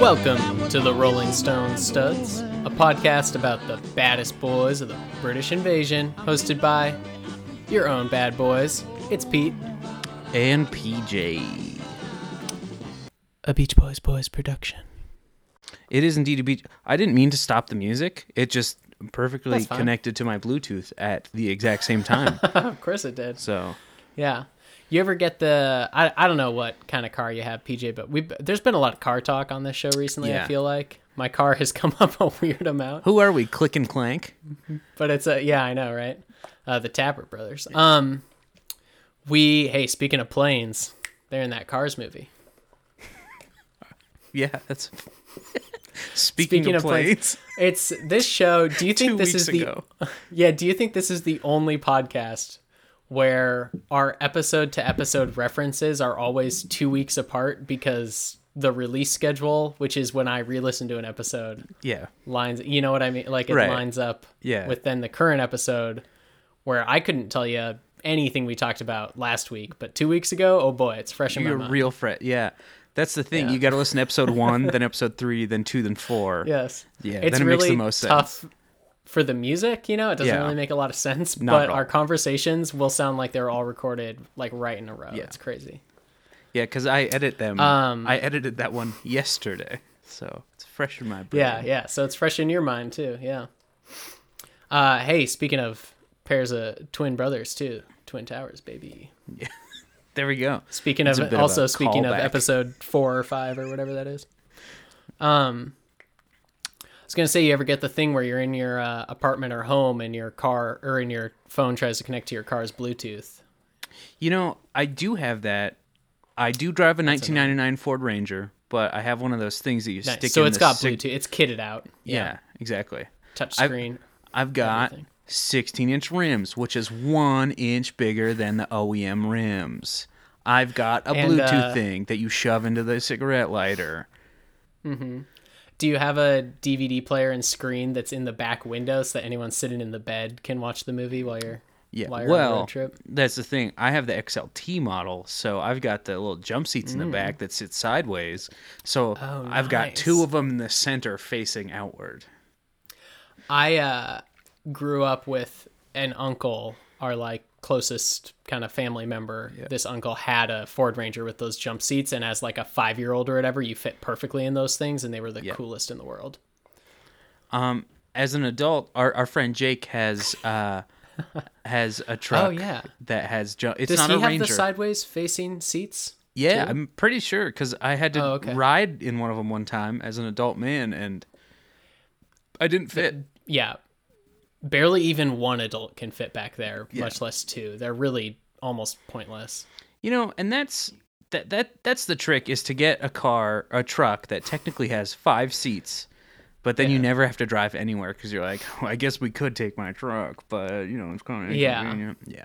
Welcome to the Rolling Stone Studs, a podcast about the baddest boys of the British invasion, hosted by your own bad boys. It's Pete, and PJ. a Beach Boys Boys production. It is indeed a beach. I didn't mean to stop the music. It just perfectly That's fine. connected to my Bluetooth at the exact same time. of course it did. so Yeah. You ever get the I, I don't know what kind of car you have, PJ, but we there's been a lot of car talk on this show recently, I feel like. My car has come up a weird amount. who are we? Click and clank. But it's a yeah, I know, right? Uh, the Tapper brothers. Um, we hey, speaking of planes, they're in that Cars movie. Yeah, that's. Speaking, Speaking of, of planes, It's this show. Do you think this is the yeah? Do you think this is the only podcast where our episode to episode references are always two weeks apart because the release schedule, which is when I re-listen to an episode, Yeah, lines you know what i mean like it Right. lines up Yeah. with then the current episode where i couldn't tell you anything we talked about last week but two weeks ago oh boy it's fresh in my you're mind real fret. Yeah, that's the thing. Yeah. You got to listen to episode one, then episode three, then two, then four. yes Yeah, it's then it makes really the most sense. For the music you know it doesn't Yeah. really make a lot of sense Not but our conversations will sound like they're all recorded like right in a row Yeah. it's crazy Yeah, because I edit them. Um, I edited that one yesterday, so it's fresh in my brain. yeah yeah so it's fresh in your mind too yeah uh hey speaking of pairs of twin brothers too twin towers baby Yeah. There we go. Speaking It's of of also a speaking of episode four or five or whatever that is. Um, was gonna say, you ever get the thing where you're in your uh, apartment or home and your car or in your phone tries to connect to your car's Bluetooth? You know, I do have that. I do drive a 1999 Ford Ranger, but I have one of those things that you Nice. stick So in it's got Bluetooth. It's kitted out. Yeah, exactly. touch I've- screen. I've got Everything. 16 inch rims, which is one inch bigger than the OEM rims. I've got a And, Bluetooth uh, thing that you shove into the cigarette lighter. Do you have a DVD player and screen that's in the back window so that anyone sitting in the bed can watch the movie while you're Yeah, while you're on the road trip? that's the thing. I have the XLT model, so I've got the little jump seats in the back that sit sideways. So Mm. Oh, I've got two of them in the center facing outward. I uh, grew up with an uncle, our like closest kind of family member. This uncle had a Ford Ranger with those jump seats, and as like a five year old or whatever, you fit perfectly in those things, and they were the coolest in the world. Um, as an adult, our, our friend Jake has uh has a truck. Oh, yeah. that has jump. It's Does not he a have Ranger. the sideways facing seats? yeah, too? I'm pretty sure because I had to Oh, okay. ride in one of them one time as an adult man, and I didn't fit. Yeah, barely even one adult can fit back there, Yeah. much less two. They're really almost pointless. You know, and that's that that that's the trick is to get a car, a truck that technically has five seats. But then you never have to drive anywhere because you're like, well, I guess we could take my truck, but you know it's kind of Yeah. inconvenient. Yeah,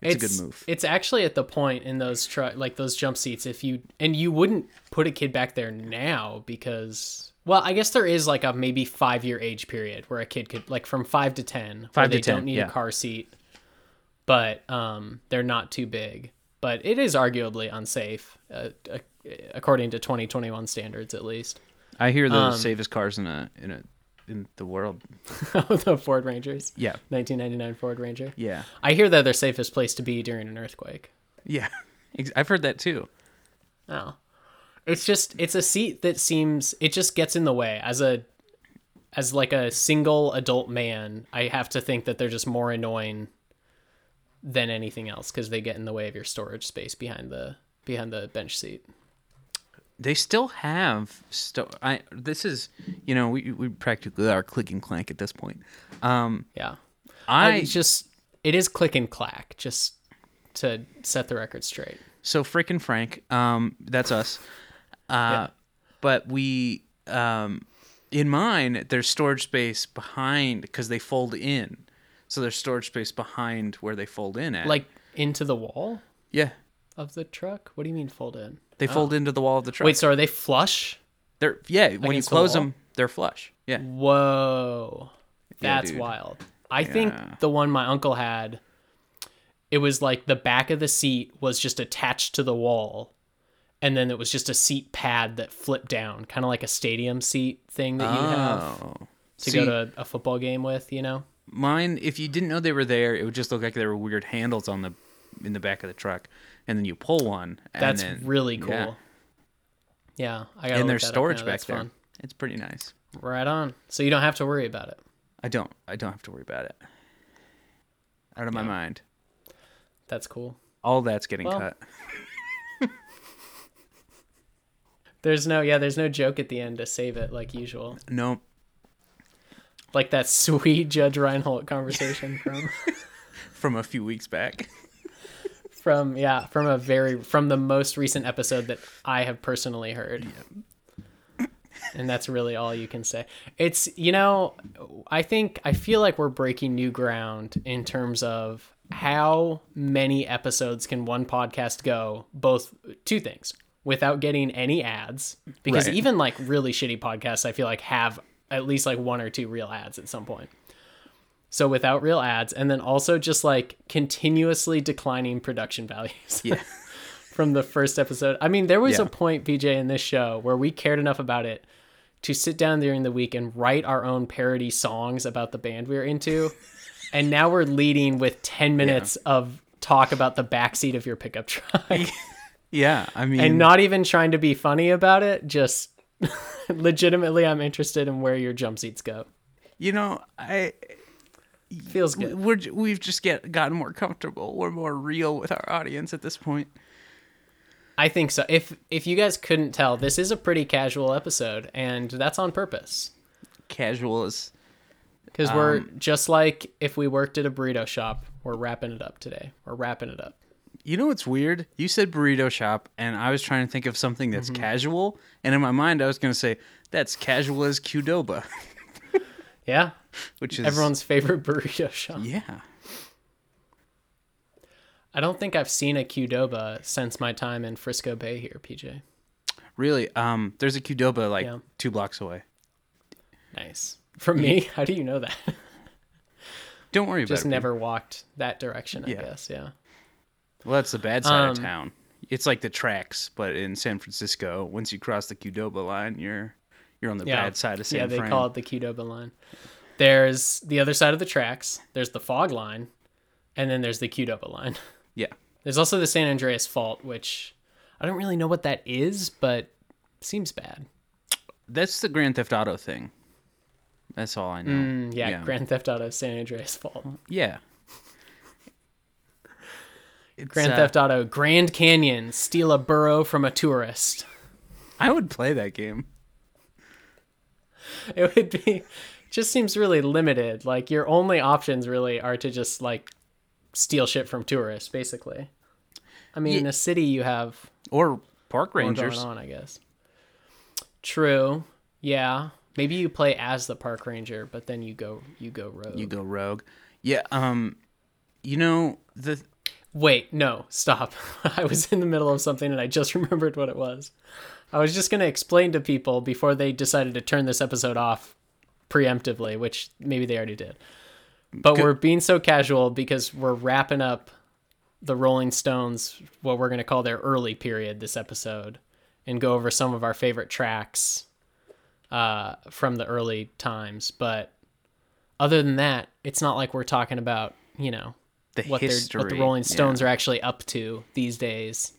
it's, a good move. It's actually at the point in those tru- like those jump seats if you and you wouldn't put a kid back there now because well, I guess there is like a maybe 5 year age period where a kid could like from 5 to 10 where Five to they 10, don't need yeah. a car seat but um they're not too big. But it is arguably unsafe uh, uh, according to 2021 standards at least. I hear the um, safest cars in a in a in the world. the Ford Rangers. Yeah, 1999 Ford Ranger. yeah, I hear that they're the safest place to be during an earthquake. yeah. I've heard that too. Oh. It's just it's a seat that seems it just gets in the way as a as like a single adult man. I have to think that they're just more annoying than anything else cuz they get in the way of your storage space behind the behind the bench seat. They still have. Sto- I this is you know we we practically are click and clank at this point. Um, Yeah. I I just it is click and clack just to set the record straight. So frickin' Frank, um, that's us. Uh, But we, um, in mine, there's storage space behind because they fold in. So there's storage space behind where they fold in at. Like into the wall yeah, of the truck? What do you mean fold in? they fold into the wall of the truck. Wait, so are they flush? they're yeah. When you Against the close them, they're flush. Yeah, Whoa. That's dude. wild. I Yeah. think the one my uncle had, it was like the back of the seat was just attached to the wall. And then it was just a seat pad that flipped down, kind of like a stadium seat thing that you have Oh. to See, go to a football game with, you know? mine. If you didn't know they were there, it would just look like there were weird handles on the in the back of the truck, and then you pull one. And That's then- really cool. yeah. Yeah, I got And there's storage back there. Fun. It's pretty nice. Right on. So you don't have to worry about it. I don't. I don't have to worry about it. Out of my mind. That's cool. All that's getting Well, cut. There's no yeah, there's no joke at the end to save it like usual. No, Like that sweet Judge Reinhold conversation from from a few weeks back. from yeah, from a very from the most recent episode that I have personally heard. And that's really all you can say. It's you know, I think I feel like we're breaking new ground in terms of how many episodes can one podcast go both two things without getting any ads because Right. even like really shitty podcasts I feel like have at least like one or two real ads at some point. So without real ads and then also just like continuously declining production values Yeah. from the first episode. I mean, there was Yeah. a point, PJ, in this show where we cared enough about it to sit down during the week and write our own parody songs about the band we were into. and now we're leading with 10 minutes of talk about the backseat of your pickup truck yeah. I mean, and not even trying to be funny about it. Just legitimately, I'm interested in where your jump seats go. you know, I Feels good. we're we've just get gotten more comfortable. We're more real with our audience at this point. I think so. If if you guys couldn't tell, this is a pretty casual episode, and that's on purpose. Casual is Because we're Um, just like if we worked at a burrito shop, we're wrapping it up today. We're wrapping it up. You know what's weird? You said burrito shop, and I was trying to think of something that's casual, and in my mind, I was going to say that's casual as Qdoba, Yeah. which is Everyone's favorite burrito shop. Yeah, I don't think I've seen a Qdoba since my time in Frisco Bay here, PJ. really. Um, there's a Qdoba like Yeah. two blocks away. Nice. From me? How do you know that? Don't worry Just about it. never walked that direction, I Yeah. guess. Yeah. Well, that's the bad side Um, of town. It's like the tracks, but in San Francisco, once you cross the Qdoba line, you're you're on the Yeah. bad side of San Francisco. yeah, they Fran. call it the Qdoba line. There's the other side of the tracks, there's the fog line, and then there's the Qdoba line. Yeah, There's also the San Andreas Fault, which I don't really know what that is, but seems bad. that's the Grand Theft Auto thing. That's all I know. Mm, yeah, yeah. Grand Theft Auto San Andreas Fault. Yeah. It's, Grand uh, Theft Auto Grand Canyon, steal a burrow from a tourist. I would play that game. It would be just seems really limited. Like your only options really are to just like steal shit from tourists, basically. I mean, Ye- in a city you have Or park rangers. going on, I guess. True. Yeah. Maybe you play as the park ranger, but then you go you go rogue. You go rogue. Yeah. Um. You know the Wait, no, stop. I was in the middle of something and I just remembered what it was. I was just going to explain to people before they decided to turn this episode off preemptively, which maybe they already did. But Good. we're being so casual because we're wrapping up the Rolling Stones, what we're going to call their early period this episode, and go over some of our favorite tracks uh, from the early times. But other than that, it's not like we're talking about, you know, the what history. what the Rolling Stones yeah. are actually up to these days.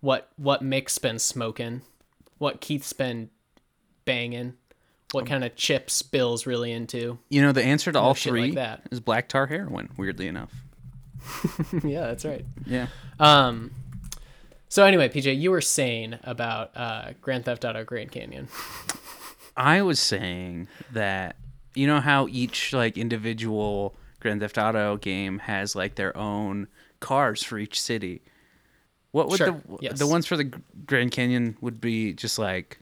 What what Mick's been smoking, what Keith's been banging, what kind of chips Bill's really into. You know the answer to all three like is black tar heroin. Weirdly enough. yeah, that's right. Yeah. Um so anyway, PJ, you were saying about uh, Grand Theft Auto Grand Canyon. I was saying that you know how each like individual Grand Theft Auto game has like their own cars for each city. What would Sure, the yes. the ones for the Grand Canyon would be just like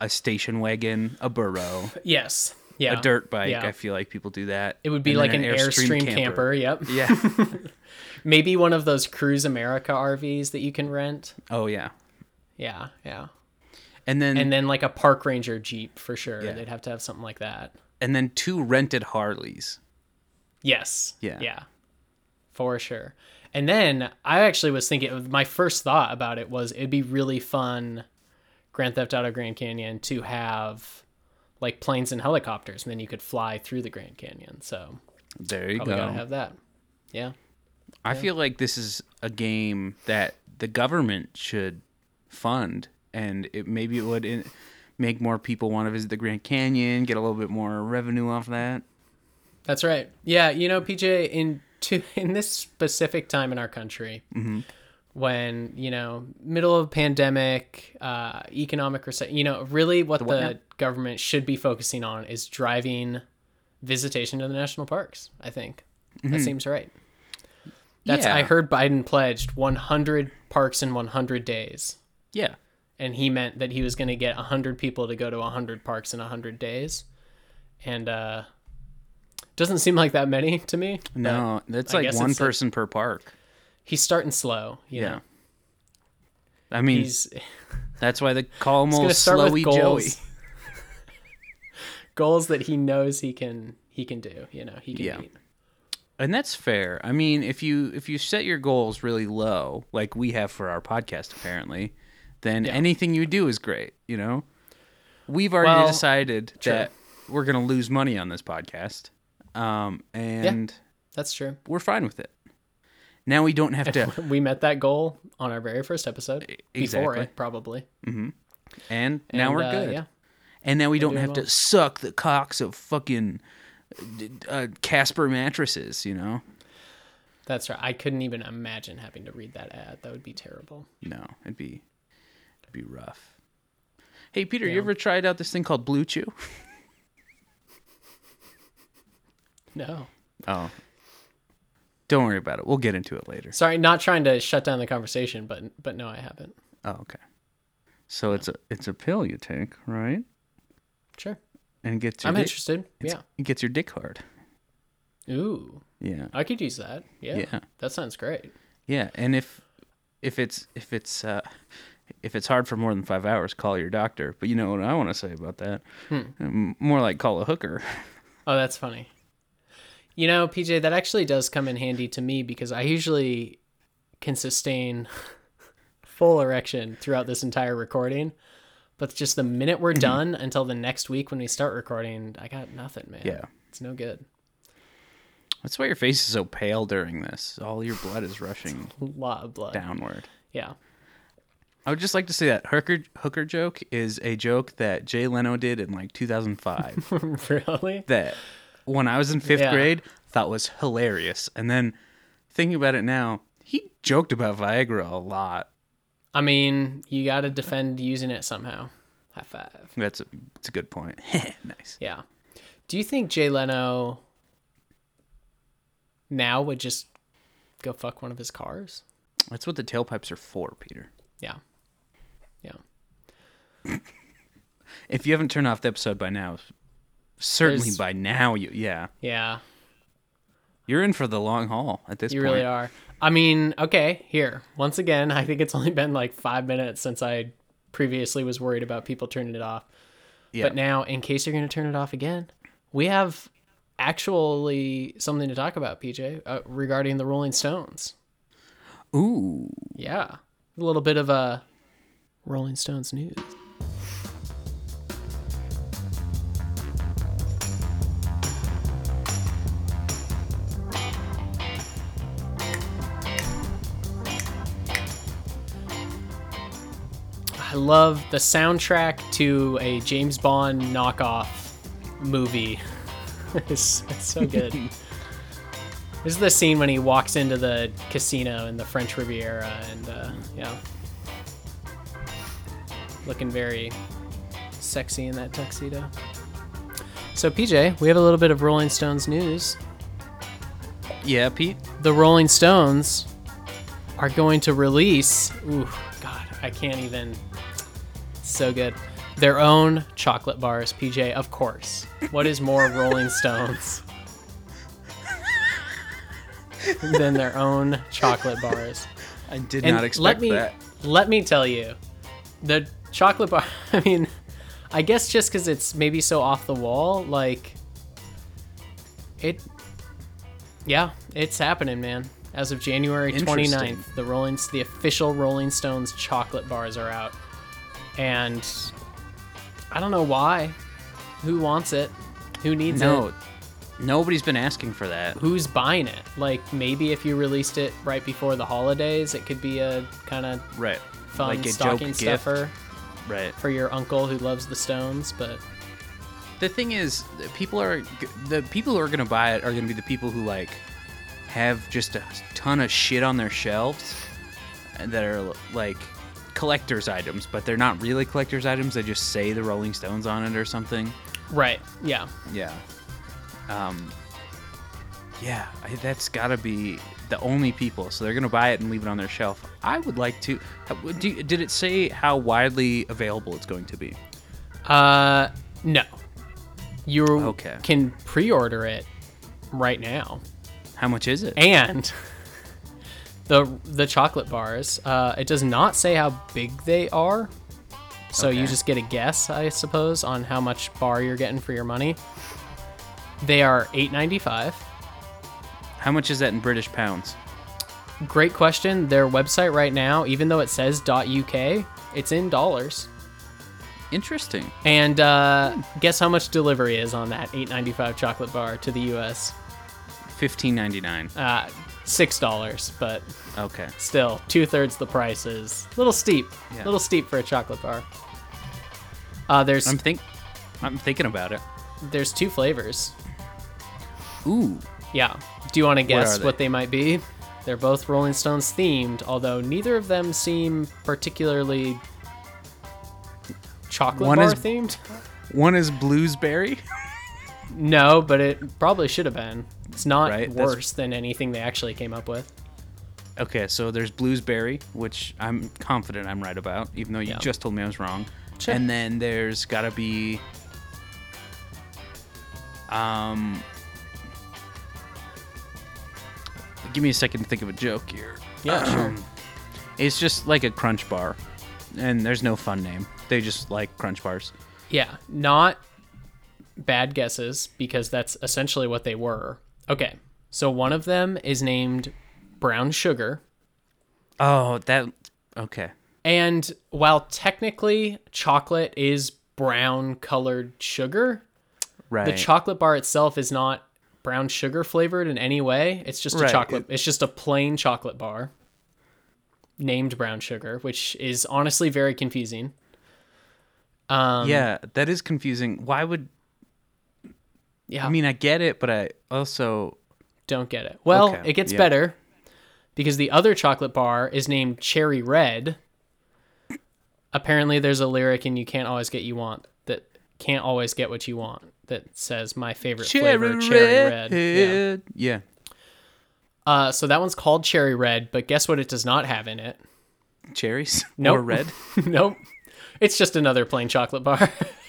a station wagon, a burro, Yes. Yeah. a dirt bike. Yeah. I feel like people do that. It would be And like then an Airstream, camper. Yep. Yeah. Maybe one of those Cruise America RVs that you can rent. oh yeah. Yeah, yeah. And then And then like a park ranger Jeep for sure. Yeah. They'd have to have something like that. and then two rented Harleys. Yes. Yeah. Yeah. for sure. And then I actually was thinking my first thought about it was it'd be really fun Grand Theft Auto Grand Canyon to have like planes and helicopters and then you could fly through the Grand Canyon. So There you probably go. gotta have that. Yeah. I feel like this is a game that the government should fund, and it maybe it would in, make more people want to visit the Grand Canyon, get a little bit more revenue off that. That's right. Yeah, you know, PJ, in to in this specific time in our country, when you know, middle of pandemic, uh, economic recession, you know, really what the, what government should be focusing on is driving visitation to the national parks. I think that seems right. That's Yeah. I heard Biden pledged 100 parks in 100 days, Yeah, and he meant that he was going to get 100 people to go to 100 parks in 100 days, and uh, doesn't seem like that many to me. no, that's I like one it's person per park. he's starting slow. You Yeah, know? I mean he's that's why they call him old Slowy Joey. goals. goals that he knows he can he can do. You know, he can Yeah. meet. And that's fair. I mean, if you if you set your goals really low, like we have for our podcast apparently, then Yeah. anything you do is great, you know? We've already Well, decided true. that we're going to lose money on this podcast. Um and yeah, That's true. we're fine with it. Now we don't have to We met that goal on our very first episode. Before exactly. it, probably. and now And, we're uh, good. Yeah. And now we don't have well. to suck the cocks of fucking uh, Casper mattresses, you know? That's right. I couldn't even imagine having to read that ad. That would be terrible. No, it'd be it'd be rough. Hey Peter, you ever tried out this thing called BlueChew? No. Oh. Don't worry about it. We'll get into it later. Sorry, not trying to shut down the conversation, but but no, I haven't. Oh, okay. So it's a it's a pill you take, right? Sure. And it gets your I'm dick, interested. Yeah. it gets your dick hard. Ooh. Yeah. I could use that. Yeah. Yeah. That sounds great. Yeah, and if if it's if it's uh if it's hard for more than 5 hours, call your doctor. But you know what I want to say about that? Um, More like call a hooker. Oh, that's funny. You know, PJ, that actually does come in handy to me because I usually can sustain full erection throughout this entire recording. But just the minute we're mm-hmm. done until the next week when we start recording, I got nothing, man. Yeah. It's no good. That's why your face is so pale during this. All your blood is rushing A lot of blood. downward. Yeah. I would just like to say that hooker hooker joke is a joke that Jay Leno did in like 2005 really? that when I was in 5th Yeah. grade thought was hilarious. And then thinking about it now, he joked about Viagra a lot. I mean, you got to defend using it somehow. High five. That's a, that's a good point. nice. Yeah. Do you think Jay Leno now would just go fuck one of his cars? That's what the tailpipes are for, Peter. Yeah. Yeah. If you haven't turned off the episode by now, certainly There's- by now you yeah. Yeah. You're in for the long haul at this You point. You really are. I mean, okay, here. Once again, I think it's only been like five minutes since I previously was worried about people turning it off. Yeah. But now, in case you're going to turn it off again, we have actually something to talk about, PJ, uh, regarding the Rolling Stones. Ooh. Yeah. A little bit of a Rolling Stones news. I love the soundtrack to a James Bond knockoff movie. it's, it's so good. This is the scene when he walks into the casino in the French Riviera, and uh, yeah, looking very sexy in that tuxedo. So, PJ, we have a little bit of Rolling Stones news. Yeah, Pete. The Rolling Stones are going to release. Ooh, God, I can't even. So good. Their own chocolate bars, PJ, of course. What is more Rolling Stones than their own chocolate bars? I did And not expect let me, that. Let me tell you, the chocolate bar. I mean, I guess just because it's maybe so off the wall, like it. Yeah, it's happening, man. As of January Interesting. 29th, the Rolling the official Rolling Stones chocolate bars are out. And I don't know why. Who wants it? Who needs No, it? No, nobody's been asking for that. Who's buying it? Like maybe if you released it right before the holidays, it could be a kind of Right. fun like stocking joke gift. stuffer Right. for your uncle who loves the Stones, but The thing is, people are the people who are gonna buy it are gonna be the people who like have just a ton of shit on their shelves and that are like collectors items, but they're not really collectors items. They just say the Rolling Stones on it or something. right, yeah. Yeah. Um. Yeah, I, that's got to be the only people. So they're gonna buy it and leave it on their shelf. I would like to. Do, did it say how widely available it's going to be? Uh, no. You Okay. can pre-order it right now, How much is it? and the the chocolate bars. Uh, it does not say how big they are, so you just get a guess, I suppose, on how much bar you're getting for your money. They are eight ninety five. How much is that in British pounds? Great question. Their website right now, even though it says .uk, it's in dollars. Interesting. And uh, guess how much delivery is on that 8.95 chocolate bar to the U.S. Fifteen ninety nine. Uh, Six dollars, but Okay. still two thirds the price is a little steep. A Yeah. little steep for a chocolate bar. Uh, there's I'm think. I'm thinking about it. there's two flavors. Ooh. Yeah. Do you want to guess are what they? they might be? They're both Rolling Stones themed, although neither of them seem particularly chocolate One bar is- themed. One is bluesberry. No, but it probably should have been. It's not Right, that's- worse than anything they actually came up with. Okay, so there's bluesberry, which I'm confident I'm right about, even though you Yeah. just told me I was wrong. Sure. And then there's gotta be. Um. Give me a second to think of a joke here. Yeah, sure. It's just like a crunch bar, and there's no fun name. They just like crunch bars. Yeah, not bad guesses because that's essentially what they were. Okay, so one of them is named Brown Sugar. Oh, that. Okay. And while technically chocolate is brown colored sugar, Right. the chocolate bar itself is not brown sugar flavored in any way. It's just a chocolate. it- it's just a plain chocolate bar named brown sugar, which is honestly very confusing. Um, yeah, that is confusing. Why would yeah. I mean I get it, but I also Don't get it. Well, Okay, it gets yeah. better because the other chocolate bar is named Cherry Red. Apparently, there's a lyric in "You Can't Always Get You Want" that can't always get what you want. That says my favorite flavor, cherry red. Yeah. Yeah. Uh, so that one's called Cherry Red, but guess what? It does not have in it. Cherries Nope. or red. nope. It's just another plain chocolate bar.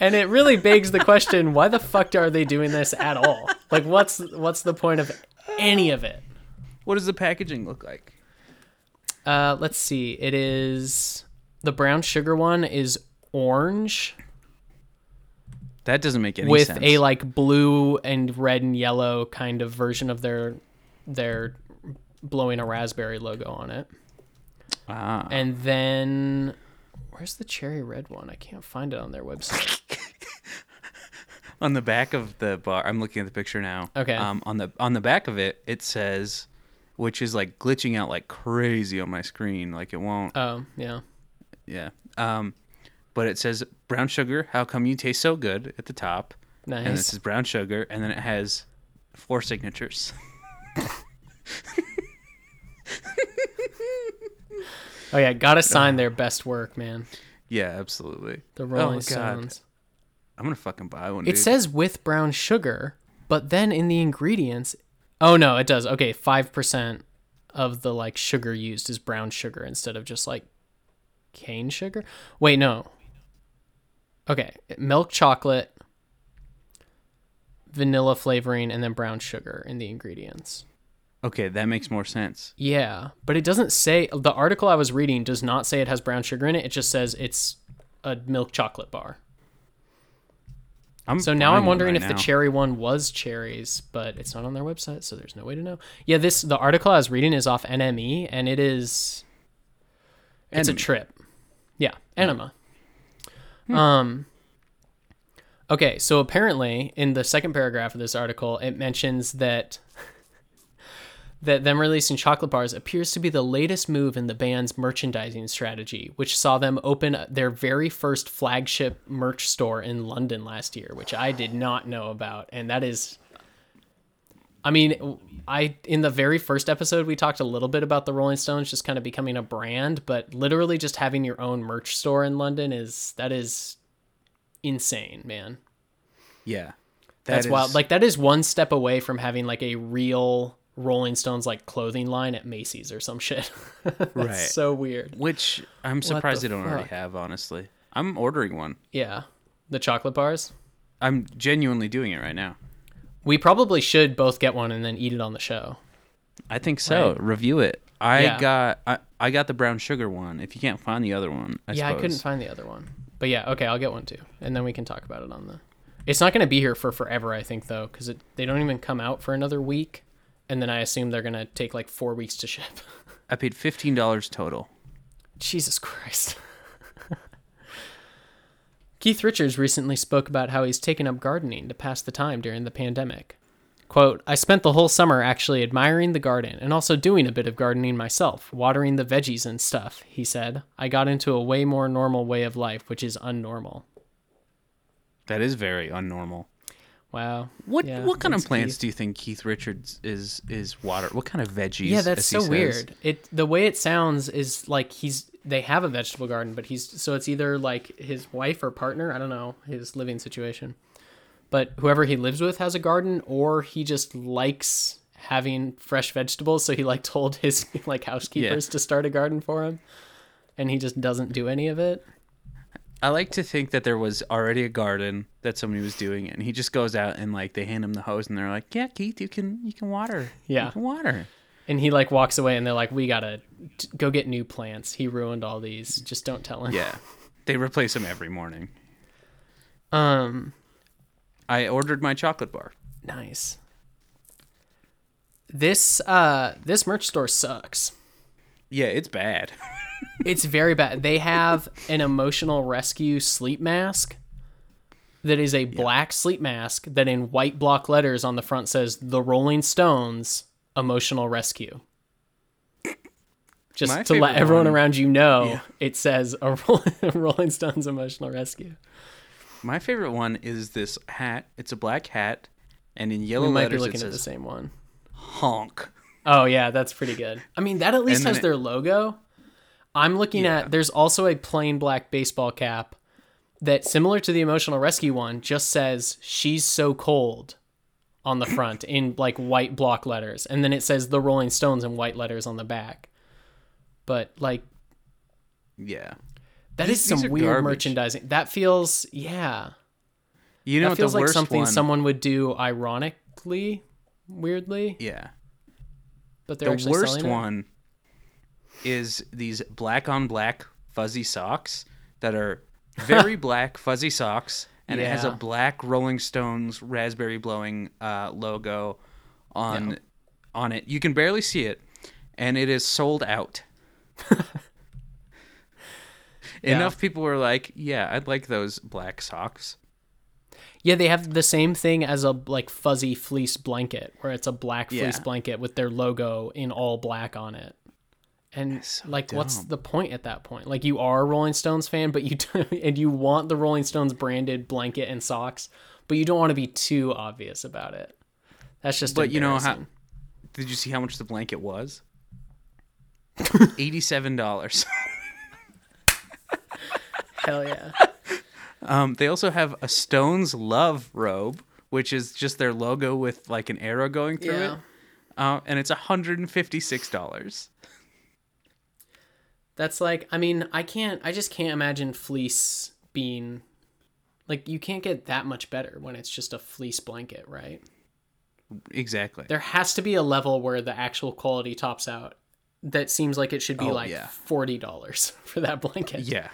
and it really begs the question, why the fuck are they doing this at all? Like what's what's the point of any of it? What does the packaging look like? Uh let's see. It is the brown sugar one is orange That doesn't make any sense. with sense. a like blue and red and yellow kind of version of their their blowing a raspberry logo on it. ah. And then where's the cherry red one? I can't find it on their website. On the back of the bar, I'm looking at the picture now. Okay. Um, on the on the back of it, it says, which is like glitching out like crazy on my screen. Like it won't. Oh, yeah. yeah. Um, but it says brown sugar. How come you taste so good at the top? Nice. And this is brown sugar, and then it has four signatures. Oh yeah, gotta sign their best work, man. yeah, absolutely. The Rolling oh. Stones. I'm gonna fucking buy one. It dude. says with brown sugar, but then in the ingredients, oh no, it does. Okay, five percent of the like sugar used is brown sugar instead of just like cane sugar. Wait, no. Okay, milk chocolate, vanilla flavoring, and then brown sugar in the ingredients. Okay, that makes more sense. Yeah, but it doesn't say the article I was reading does not say it has brown sugar in it. It just says it's a milk chocolate bar. I'm So now I'm wondering right if the cherry one was cherries, but it's not on their website, so there's no way to know. Yeah, this the article I was reading is off NME, and it is it's a trip. Yeah, enema. Um. Okay, so apparently in the second paragraph of this article, it mentions that that them releasing chocolate bars appears to be the latest move in the band's merchandising strategy, which saw them open their very first flagship merch store in London last year, which I did not know about, and that is I mean, I in the very first episode we talked a little bit about the Rolling Stones just kind of becoming a brand, but literally just having your own merch store in London is that is insane, man. Yeah. That's That wild. Like that is one step away from having like a real Rolling Stones like clothing line at Macy's or some shit. Right. So weird. which I'm surprised the they don't already have. Honestly, I'm ordering one. Yeah. The chocolate bars. I'm genuinely doing it right now. We probably should both get one and then eat it on the show. I think so. Right. Review it. I Yeah. got I, I got the brown sugar one. If you can't find the other one, I yeah, I couldn't find the other one. But yeah, okay, I'll get one too, and then we can talk about it on the. It's not going to be here for forever, I think, though, because they don't even come out for another week, and then I assume they're going to take like four weeks to ship. I paid fifteen dollars total. Jesus Christ. Keith Richards recently spoke about how he's taken up gardening to pass the time during the pandemic. Quote, I spent the whole summer actually admiring the garden and also doing a bit of gardening myself, watering the veggies and stuff, he said. I got into a way more normal way of life, which is unnormal. That is very unnormal. Wow. What Yeah, what kind of plants Keith. do you think Keith Richards is is water? What kind of veggies? Yeah, that's so weird. It the way it sounds is like he's they have a vegetable garden, but he's so it's either like his wife or partner, I don't know, his living situation. But whoever he lives with has a garden or he just likes having fresh vegetables, so he like told his like housekeepers to start a garden for him and he just doesn't do any of it. I like to think that there was already a garden that somebody was doing, and he just goes out and like they hand him the hose, and they're like, "Yeah, Keith, you can you can water. Yeah. you can water." And he like walks away and they're like, "We got to t- go get new plants. He ruined all these. Just don't tell him." Yeah, they replace him every morning. Um I ordered my chocolate bar. Nice. This uh this merch store sucks. Yeah, it's bad. It's very bad. They have an emotional rescue sleep mask that is a black sleep mask that in white block letters on the front says the Rolling Stones emotional rescue. Just My to let everyone one- around you know, Yeah. it says a Rolling, Stones emotional rescue. My favorite one is this hat. It's a black hat, and in yellow We might be looking it at the same one. "honk." Oh yeah, that's pretty good. I mean, that at least has it- their logo. I'm looking Yeah. at there's also a plain black baseball cap that similar to the emotional rescue one just says she's so cold on the front in like white block letters and then it says the Rolling Stones in white letters on the back. But like Yeah, that These- is some weird garbage. merchandising. That feels yeah. you know that feels like something one? someone would do ironically, weirdly, Yeah, but they're the worst one is these black on black fuzzy socks that are very black fuzzy socks and it has a black rolling stones raspberry blowing uh, logo on Yeah. on it you can barely see it and it is sold out Yeah. enough people were like yeah i'd like those black socks Yeah, they have the same thing as a like fuzzy fleece blanket, where it's a black fleece Yeah. blanket with their logo in all black on it. And so like, what's the point at that point? Like, you are a Rolling Stones fan, but you do, and you want the Rolling Stones branded blanket and socks, but you don't want to be too obvious about it. That's just. But you know how- did you see how much the blanket was $87 Hell yeah. Um, they also have a Stones Love robe, which is just their logo with like an arrow going through Yeah. it. Uh, and it's $156. That's like, I mean, I can't, I just can't imagine fleece being like, you can't get that much better when it's just a fleece blanket, right? Exactly. there has to be a level where the actual quality tops out that seems like it should be Oh, like yeah. $40 for that blanket Yeah,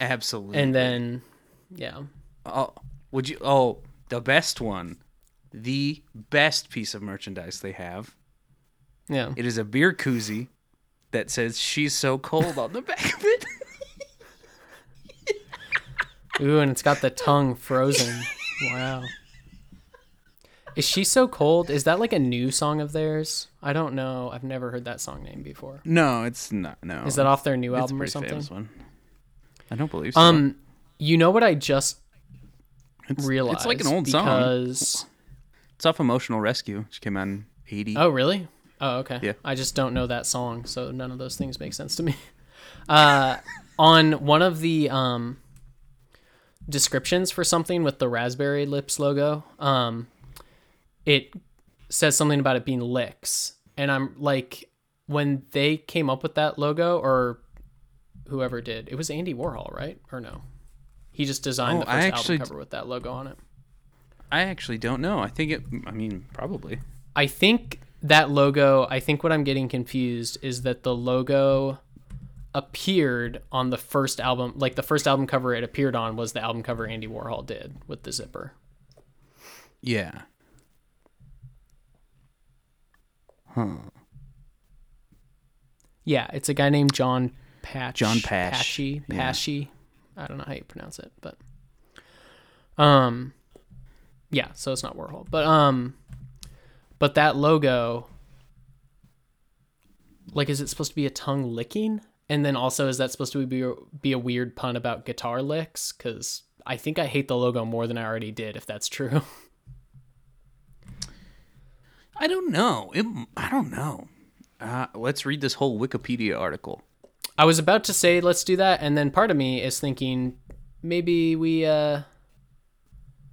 absolutely. and then yeah oh, would you? Oh, the best one, the best piece of merchandise they have. Yeah. It is a beer koozie that says "She's so cold" on the back of it. Ooh, and it's got the tongue frozen. Wow. Is she so cold? Is that like a new song of theirs? I don't know. I've never heard that song name before. no, it's not. No, Is that off their new It's album or something? famous one. I don't believe so. Um, you know what I just it's, realized? it's like an old song. It's off Emotional Rescue, which came out in '80. Oh, really? Oh, okay. Yeah. I just don't know that song, so none of those things make sense to me. Uh, on one of the um, descriptions for something with the Raspberry Lips logo, um, it says something about it being licks, and I'm like, when they came up with that logo, or whoever did, it was Andy Warhol, right? Or no? He just designed Oh, the first actually album cover with that logo on it. I actually don't know. I think it. I mean, probably. I think that logo, I think what I'm getting confused is that the logo appeared on the first album, like the first album cover it appeared on was the album cover Andy Warhol did with the zipper. Yeah. Huh. Yeah, it's a guy named John Patch. John Pash, Patchy. yeah. I don't know how you pronounce it, but um yeah, so it's not Warhol. But um but that logo like is it supposed to be a tongue licking? And then also is that supposed to be be a weird pun about guitar licks cuz I think I hate the logo more than I already did if that's true. I don't know. It, I don't know. Uh, let's read this whole Wikipedia article. I was about to say let's do that and then part of me is thinking maybe we uh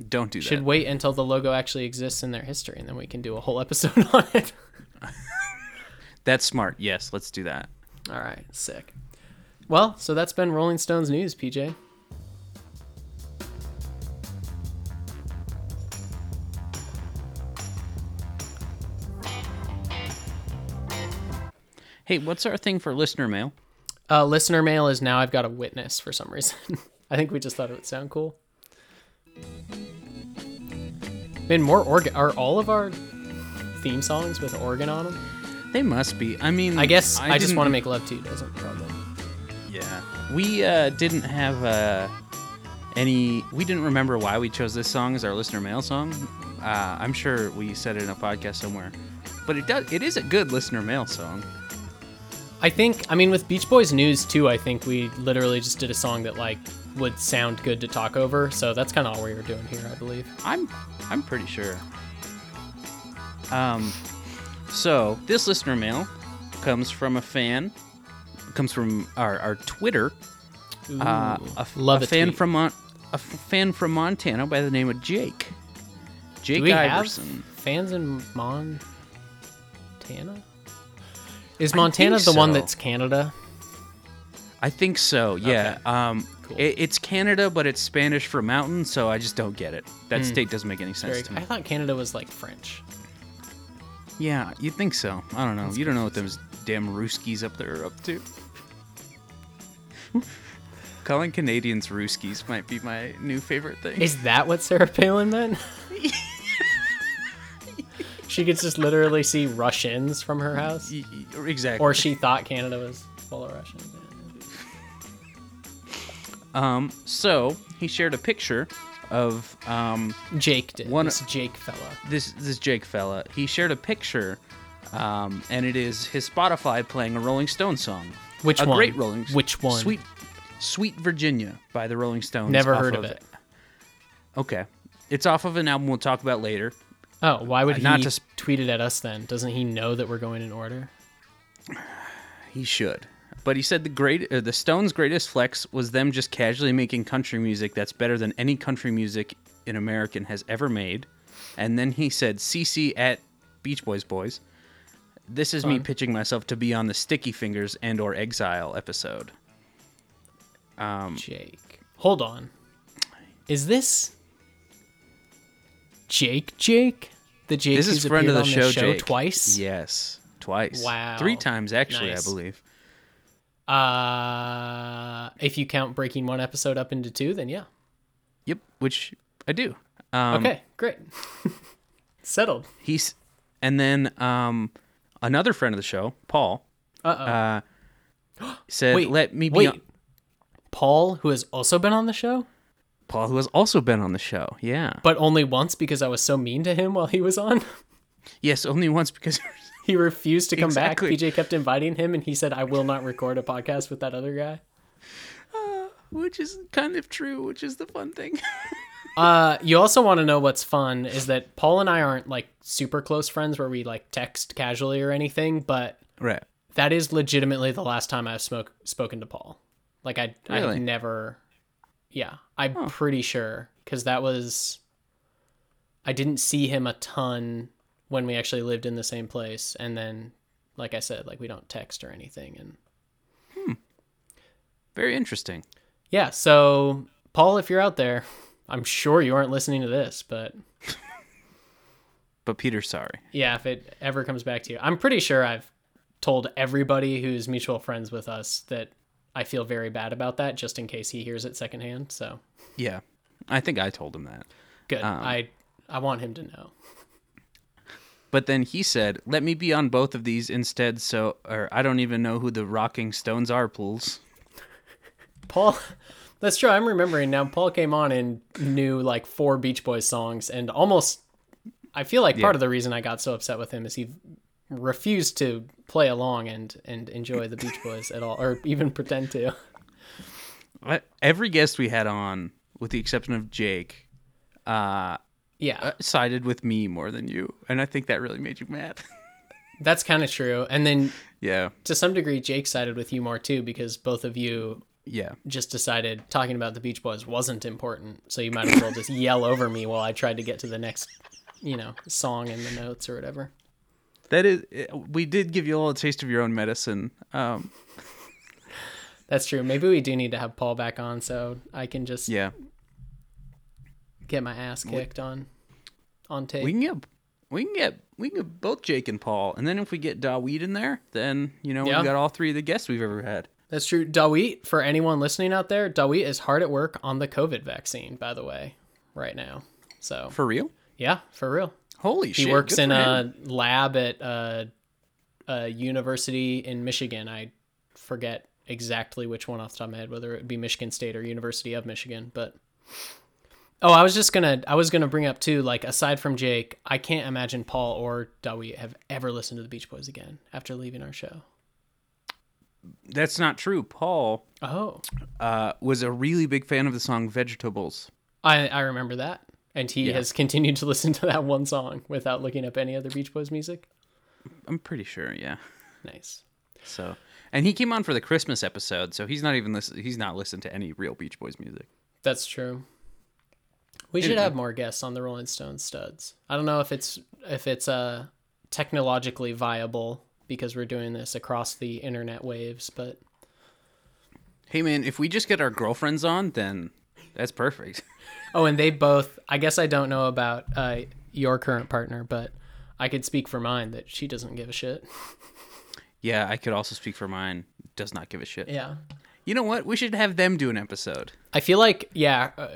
Don't do that. should wait until the logo actually exists in their history and then we can do a whole episode on it. That's smart. Yes, let's do that. All right, sick. Well, so that's been Rolling Stones news, PJ. Hey, what's our thing for listener mail? Uh, listener mail is now I've got a witness for some reason. I think we just thought it would sound cool. Man, more organ. Are all of our theme songs with organ on them? They must be. I mean, I guess I, just want to make love to you doesn't probably. Yeah, we uh, didn't have uh, any. We didn't remember why we chose this song as our listener mail song. Uh, I'm sure we said it in a podcast somewhere, but it does. It is a good listener mail song. I think. I mean, with Beach Boys news too. I think we literally just did a song that like would sound good to talk over. So that's kind of all we were doing here, I believe. I'm I'm pretty sure. Um, so this listener mail comes from a fan. Comes from our, our Twitter. Uh, Ooh, love a a fan tweet. from Mon- a f- fan from Montana by the name of Jake. Jake Iverson. fans in Montana? Is Montana the think one that's Canada? I think so. Yeah. Um, Cool. it, it's Canada, but it's Spanish for mountain, so I just don't get it. That state doesn't make any sense Very, to me. I thought Canada was like French. Yeah, you'd think so? I don't know. you don't know what those damn Ruskies up there are up to. Calling Canadians Ruskies might be my new favorite thing. Is that what Sarah Palin meant? she could just literally see Russians from her house, exactly. or she thought Canada was full of Russians. Um, so he shared a picture of um Jake did. One- this Jake fella. this this Jake fella. He shared a picture, um, and it is his Spotify playing a Rolling Stone song. Which a one? great Rolling. Which one? Sweet, Sweet Virginia by the Rolling Stones. Never heard of it. Okay, it's off of an album we'll talk about later. Oh, why would he Not to sp- tweet it at us then? Doesn't he know that we're going in order? He should. But he said the great uh, the Stones' greatest flex was them just casually making country music that's better than any country music an American has ever made. And then he said CC at Beach Boys Boys. This is me pitching myself to be on the Sticky Fingers and or Exile episode. Um, Jake. Hold on. Is this Jake Jake? The Jake this is friend of the on show, Jake. twice? Yes, twice. Wow. Three times actually, Nice. I believe. Uh if you count breaking one episode up into two, then yeah. Yep, which I do. Um, Okay, great. Settled. He's and then um, another friend of the show, Paul, Uh oh. uh, said, wait, "Let me be wait. on- Paul, who has also been on the show, Paul, who has also been on the show. Yeah. but only once because I was so mean to him while he was on. Yes, only once because he refused to come Exactly. back. PJ kept inviting him, and he said, "I will not record a podcast with that other guy." which is kind of true, which is the fun thing. Uh, you also want to know what's fun is that Paul and I aren't like super close friends where we like text casually or anything, but right. that is legitimately the last time I've smoke spoken to Paul. Like I, I Really? have never. Yeah, I'm pretty sure because that was. I didn't see him a ton when we actually lived in the same place, and then, like I said, like we don't text or anything, and Very interesting. yeah. So Paul, if you're out there, I'm sure you aren't listening to this, but But Peter's sorry. yeah, if it ever comes back to you, I'm pretty sure I've told everybody who's mutual friends with us that I feel very bad about that, just in case he hears it secondhand. So Yeah. I think I told him that. good. Um, I I want him to know. But then he said, "Let me be on both of these instead." So, or I don't even know who the Rocking Stones are. Pools. Paul, that's true. I'm remembering now. Paul came on and knew like four Beach Boys songs, and almost. I feel like part Yeah. of the reason I got so upset with him is he refused to play along and and enjoy the Beach Boys at all, or even pretend to. Every guest we had on, with the exception of Jake, uh, Yeah, sided with me more than you, and I think that really made you mad. that's kind of true. And then yeah. to some degree, Jake sided with you more too because both of you Yeah. just decided talking about the Beach Boys wasn't important. So you might as well just yell over me while I tried to get to the next, you know, song in the notes or whatever. That is, we did give you a little taste of your own medicine. Um, That's true. Maybe we do need to have Paul back on so I can just yeah. Get my ass kicked on on tape. We can get, we can get, we can get both Jake and Paul, and then if we get Dawit in there, then you know Yeah. we got all three of the guests we've ever had. That's true. Dawit, for anyone listening out there, Dawit is hard at work on the COVID vaccine, by the way, right now. So For real? yeah, for real. Holy He shit! works good in a lab at a, a university in Michigan. I forget exactly which one off the top of my head, whether it would be Michigan State or University of Michigan. But oh, I was just gonna I was gonna bring up too. Like aside from Jake, I can't imagine Paul or Dawit have ever listened to the Beach Boys again after leaving our show. That's not true. Paul Oh, uh, was a really big fan of the song "Vegetables." I I remember that, and he Yeah. has continued to listen to that one song without looking up any other Beach Boys music. I'm pretty sure. Yeah. Nice. So, and he came on for the Christmas episode, so he's not even listen. He's not listened to any real Beach Boys music. That's true. We should have more guests on the Rolling Stones studs. I don't know if it's if it's uh technologically viable because we're doing this across the internet waves, but Hey man, if we just get our girlfriends on, then that's perfect. oh, and they both. I guess I don't know about uh your current partner, but I could speak for mine that she doesn't give a shit. yeah, I could also speak for mine. Does not give a shit. Yeah. You know what? We should have them do an episode. I feel like yeah, uh,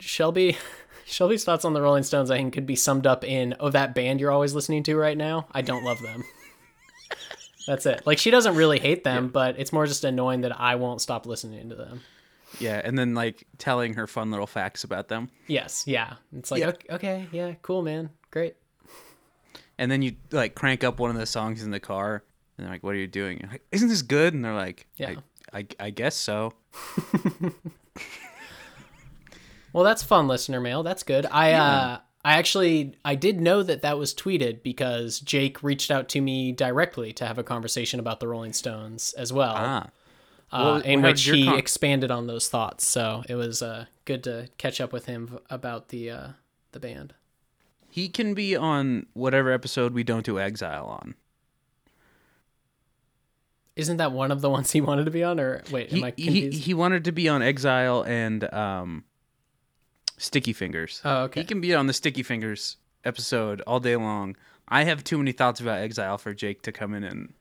Shelby Shelby's thoughts on the Rolling Stones I think could be summed up in oh that band you're always listening to right now. I don't love them. That's it. Like she doesn't really hate them, but it's more just annoying that I won't stop listening to them. Yeah, and then like telling her fun little facts about them, Yes, yeah. It's like Yeah. okay, okay, yeah, cool, man, great. and then you like crank up one of the songs in the car, and they're like, "What are you doing?" Like, Isn't this good? And they're like, Yeah. I, I, I guess so." Well, that's fun, listener mail. That's good. I uh, I actually I did know that that was tweeted because Jake reached out to me directly to have a conversation about the Rolling Stones as well. Ah, uh, Well, in which he con- expanded on those thoughts. So it was uh, good to catch up with him v- about the uh, the band. he can be on whatever episode we don't do Exile on. Isn't that one of the ones he wanted to be on? Or wait, am He, I he confused? he wanted to be on Exile and um, Sticky Fingers. oh, okay. He can be on the Sticky Fingers episode all day long. I have too many thoughts about Exile for Jake to come in and.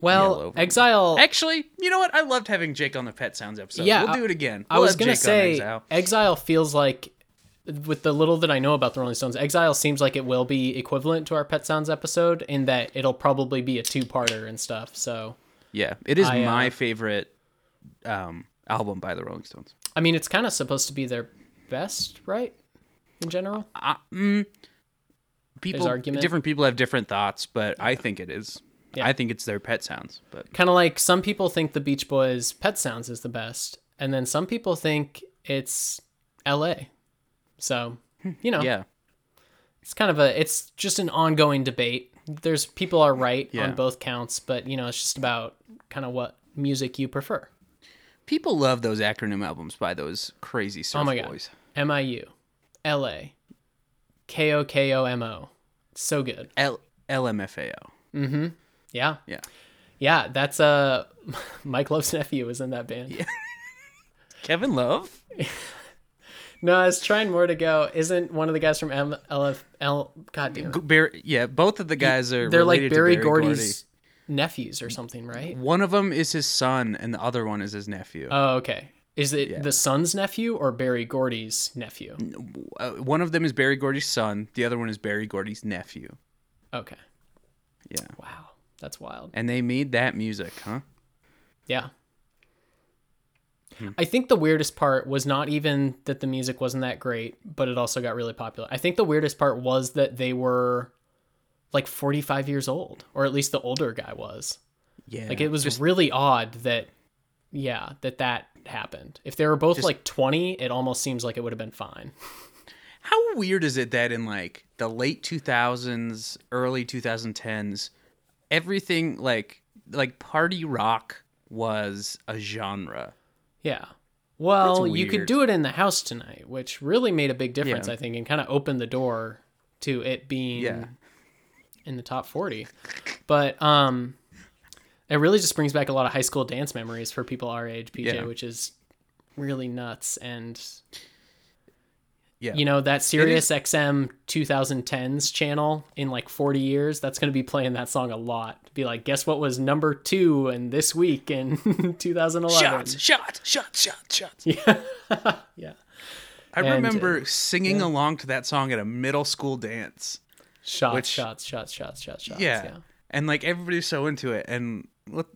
well, over me. Exile. Actually, you know what? I loved having Jake on the Pet Sounds episode. Yeah, we'll do it again. I We'll was gonna Jake say Exile. Exile feels like with the little that I know about the Rolling Stones, Exile seems like it will be equivalent to our Pet Sounds episode in that it'll probably be a two-parter and stuff. So, Yeah, it is I, uh, my favorite um, album by the Rolling Stones. I mean, it's kind of supposed to be their best, right? In general, mm, People, argument. different people have different thoughts, but I think it is. Yeah. I think it's their Pet Sounds, but kind of like some people think the Beach Boys' Pet Sounds is the best, and then some people think it's L.A. So, hmm. you know, yeah, it's kind of a it's just an ongoing debate there's people are right Yeah. on both counts but you know it's just about kind of what music you prefer people love those acronym albums by those crazy surf oh my god boys. miu la k-o-k-o-m-o so good L LMFAO. Mm hmm. Yeah Yeah. yeah that's uh mike love's nephew was in that band Yeah. Kevin Love. no i was trying more to go isn't one of the guys from M- lf l god damn it. Berry, yeah, both of the guys are. they're like berry, Gordy. gordy's nephews or something right One of them is his son, and the other one is his nephew. oh okay is it the son's nephew or berry gordy's nephew Uh, one of them is Berry Gordy's son. The other one is Berry Gordy's nephew. okay Yeah, wow that's wild and they made that music, huh? Yeah. Hmm. I think the weirdest part was not even that the music wasn't that great, but it also got really popular. I think the weirdest part was that they were like 45 years old, or at least the older guy was. Yeah, Like it was Just, really odd that, yeah, that that happened. If they were both like 20, it almost seems like it would have been fine. how weird is it that in like the late two thousands, early two thousand tens, everything like like party rock was a genre. Yeah. Well, you could do it in the house tonight, which really made a big difference, Yeah. I think, and kind of opened the door to it being Yeah. In the top 40. But um it really just brings back a lot of high school dance memories for people our age, PJ, Yeah. which is really nuts and Yeah, you know that Sirius XM 2010s channel in like 40 years that's going to be playing that song a lot be like guess what was number 2 and this week in 2011 shots, shots, shots, shots, shots. yeah yeah I And, uh, remember singing along to that song at a middle school dance. Shots Which- shots shots shots shots shots yeah. and like everybody's so into it, and look,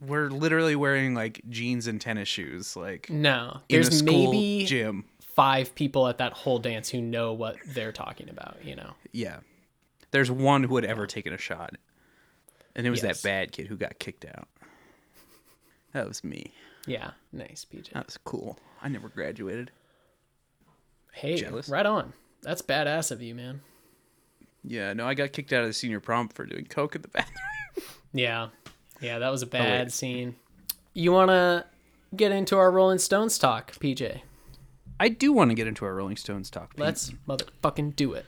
we're literally wearing like jeans and tennis shoes, like no there's maybe gym. five people at that whole dance who know what they're talking about you know Yeah, there's one who had ever taken a shot, and it was Yes. that bad kid who got kicked out. That was me. yeah nice PJ That was cool. I never graduated. hey jealous. right on that's badass of you man Yeah, no, I got kicked out of the senior prom for doing coke in the bathroom. Yeah. Yeah, that was a Oh, bad scene. You want to get into our Rolling Stones talk, PJ? I do want to get into our Rolling Stones talk. Pete. Let's motherfucking do it.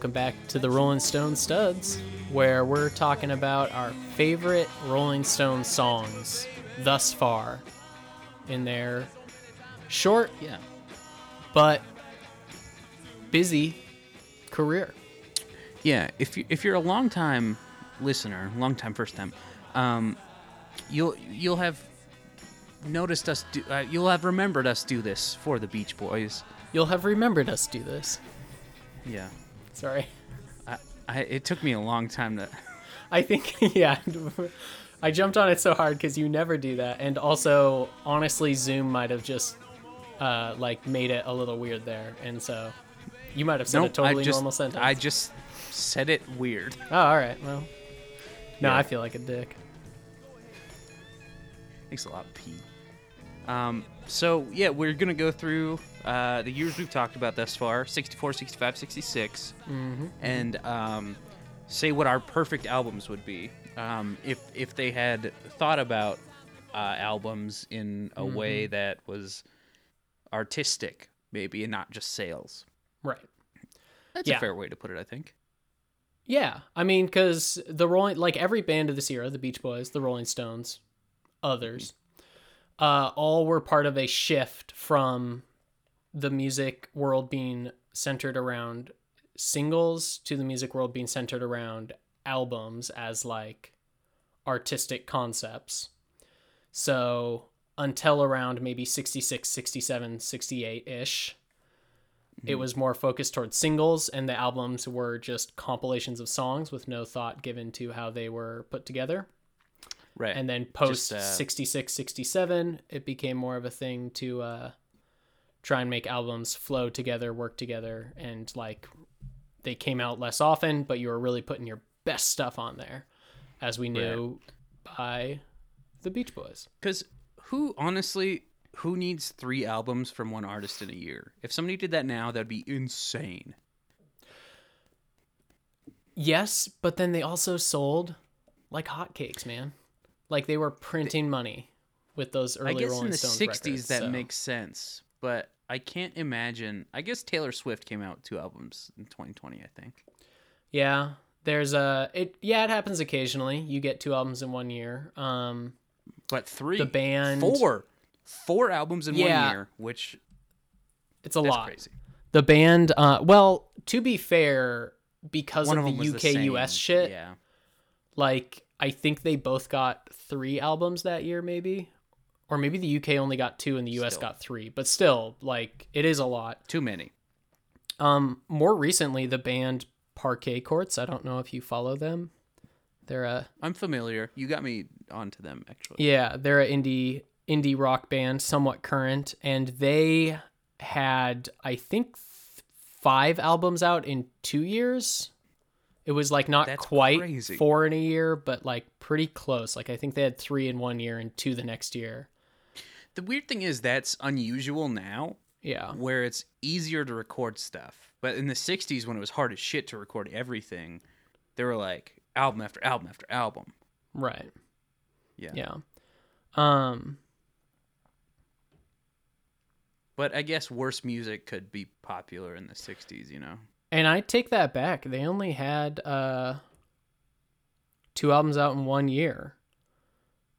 Welcome back to the Rolling Stone Studs, where we're talking about our favorite Rolling Stone songs thus far in their short yeah. but busy career. Yeah, if you if you're a long time listener, long time first time, um, you'll you'll have noticed us do. Uh, you'll have remembered us do this for the Beach Boys. You'll have remembered us do this. Yeah, Sorry. I, I it took me a long time to. I think, yeah. I jumped on it so hard because you never do that. And also, honestly, Zoom might have just uh, like made it a little weird there. And so you might have said a totally just normal sentence. I just said it weird. oh, all right. Well, no, Yeah. I feel like a dick. Thanks a lot, Pete. Um, so yeah, we're gonna go through uh, the years we've talked about thus far 64, 65, 66, and um, say what our perfect albums would be um, if if they had thought about uh, albums in a way that was artistic, maybe, and not just sales. Right. That's Yeah. a fair way to put it, I think. Yeah, I mean, because the Rolling, like every band of this era, the Beach Boys, the Rolling Stones, others, uh, all were part of a shift from the music world being centered around singles to the music world being centered around albums as like artistic concepts. So until around maybe 66, 67, 68 ish, it was more focused towards singles, and the albums were just compilations of songs with no thought given to how they were put together. Right. And then post Just, uh, 66, 67, it became more of a thing to uh, try and make albums flow together, work together, and like they came out less often, but you were really putting your best stuff on there, as we knew by the Beach Boys. Because who, honestly, who needs three albums from one artist in a year? If somebody did that now, that'd be insane. Yes, but then they also sold like hotcakes, man. Like they were printing money with those early I guess Rolling in the Stones 60s records, that so- makes sense, but I can't imagine. I guess Taylor Swift came out two albums in 2020, I think. Yeah, there's a it. Yeah, it happens occasionally. You get two albums in one year. Um, But three. The band- Four. Four albums in Yeah. one year, which it's a lot. crazy. The band, uh, well, to be fair, because One of, of the the UK same. US shit, Yeah. like I think they both got three albums that year, maybe, or maybe the UK only got two and the US Still. got three. But still, like it is a lot. Too many. Um, more recently, the band Parquet Courts. I don't know if you follow them. They're a I'm familiar. You got me onto them, actually. yeah, they're an indie indie rock band, somewhat current, and they had I think th- five albums out in two years. It was like not That's quite crazy. four in a year, but like pretty close. Like I think they had three in one year and two the next year. The weird thing is that's unusual now, Yeah, where it's easier to record stuff. But in the 60s, when it was hard as shit to record everything, they were like album after album after album. right. Yeah. Yeah. Um. But I guess worse music could be popular in the 60s, you know? And I take that back. They only had uh two albums out in one year.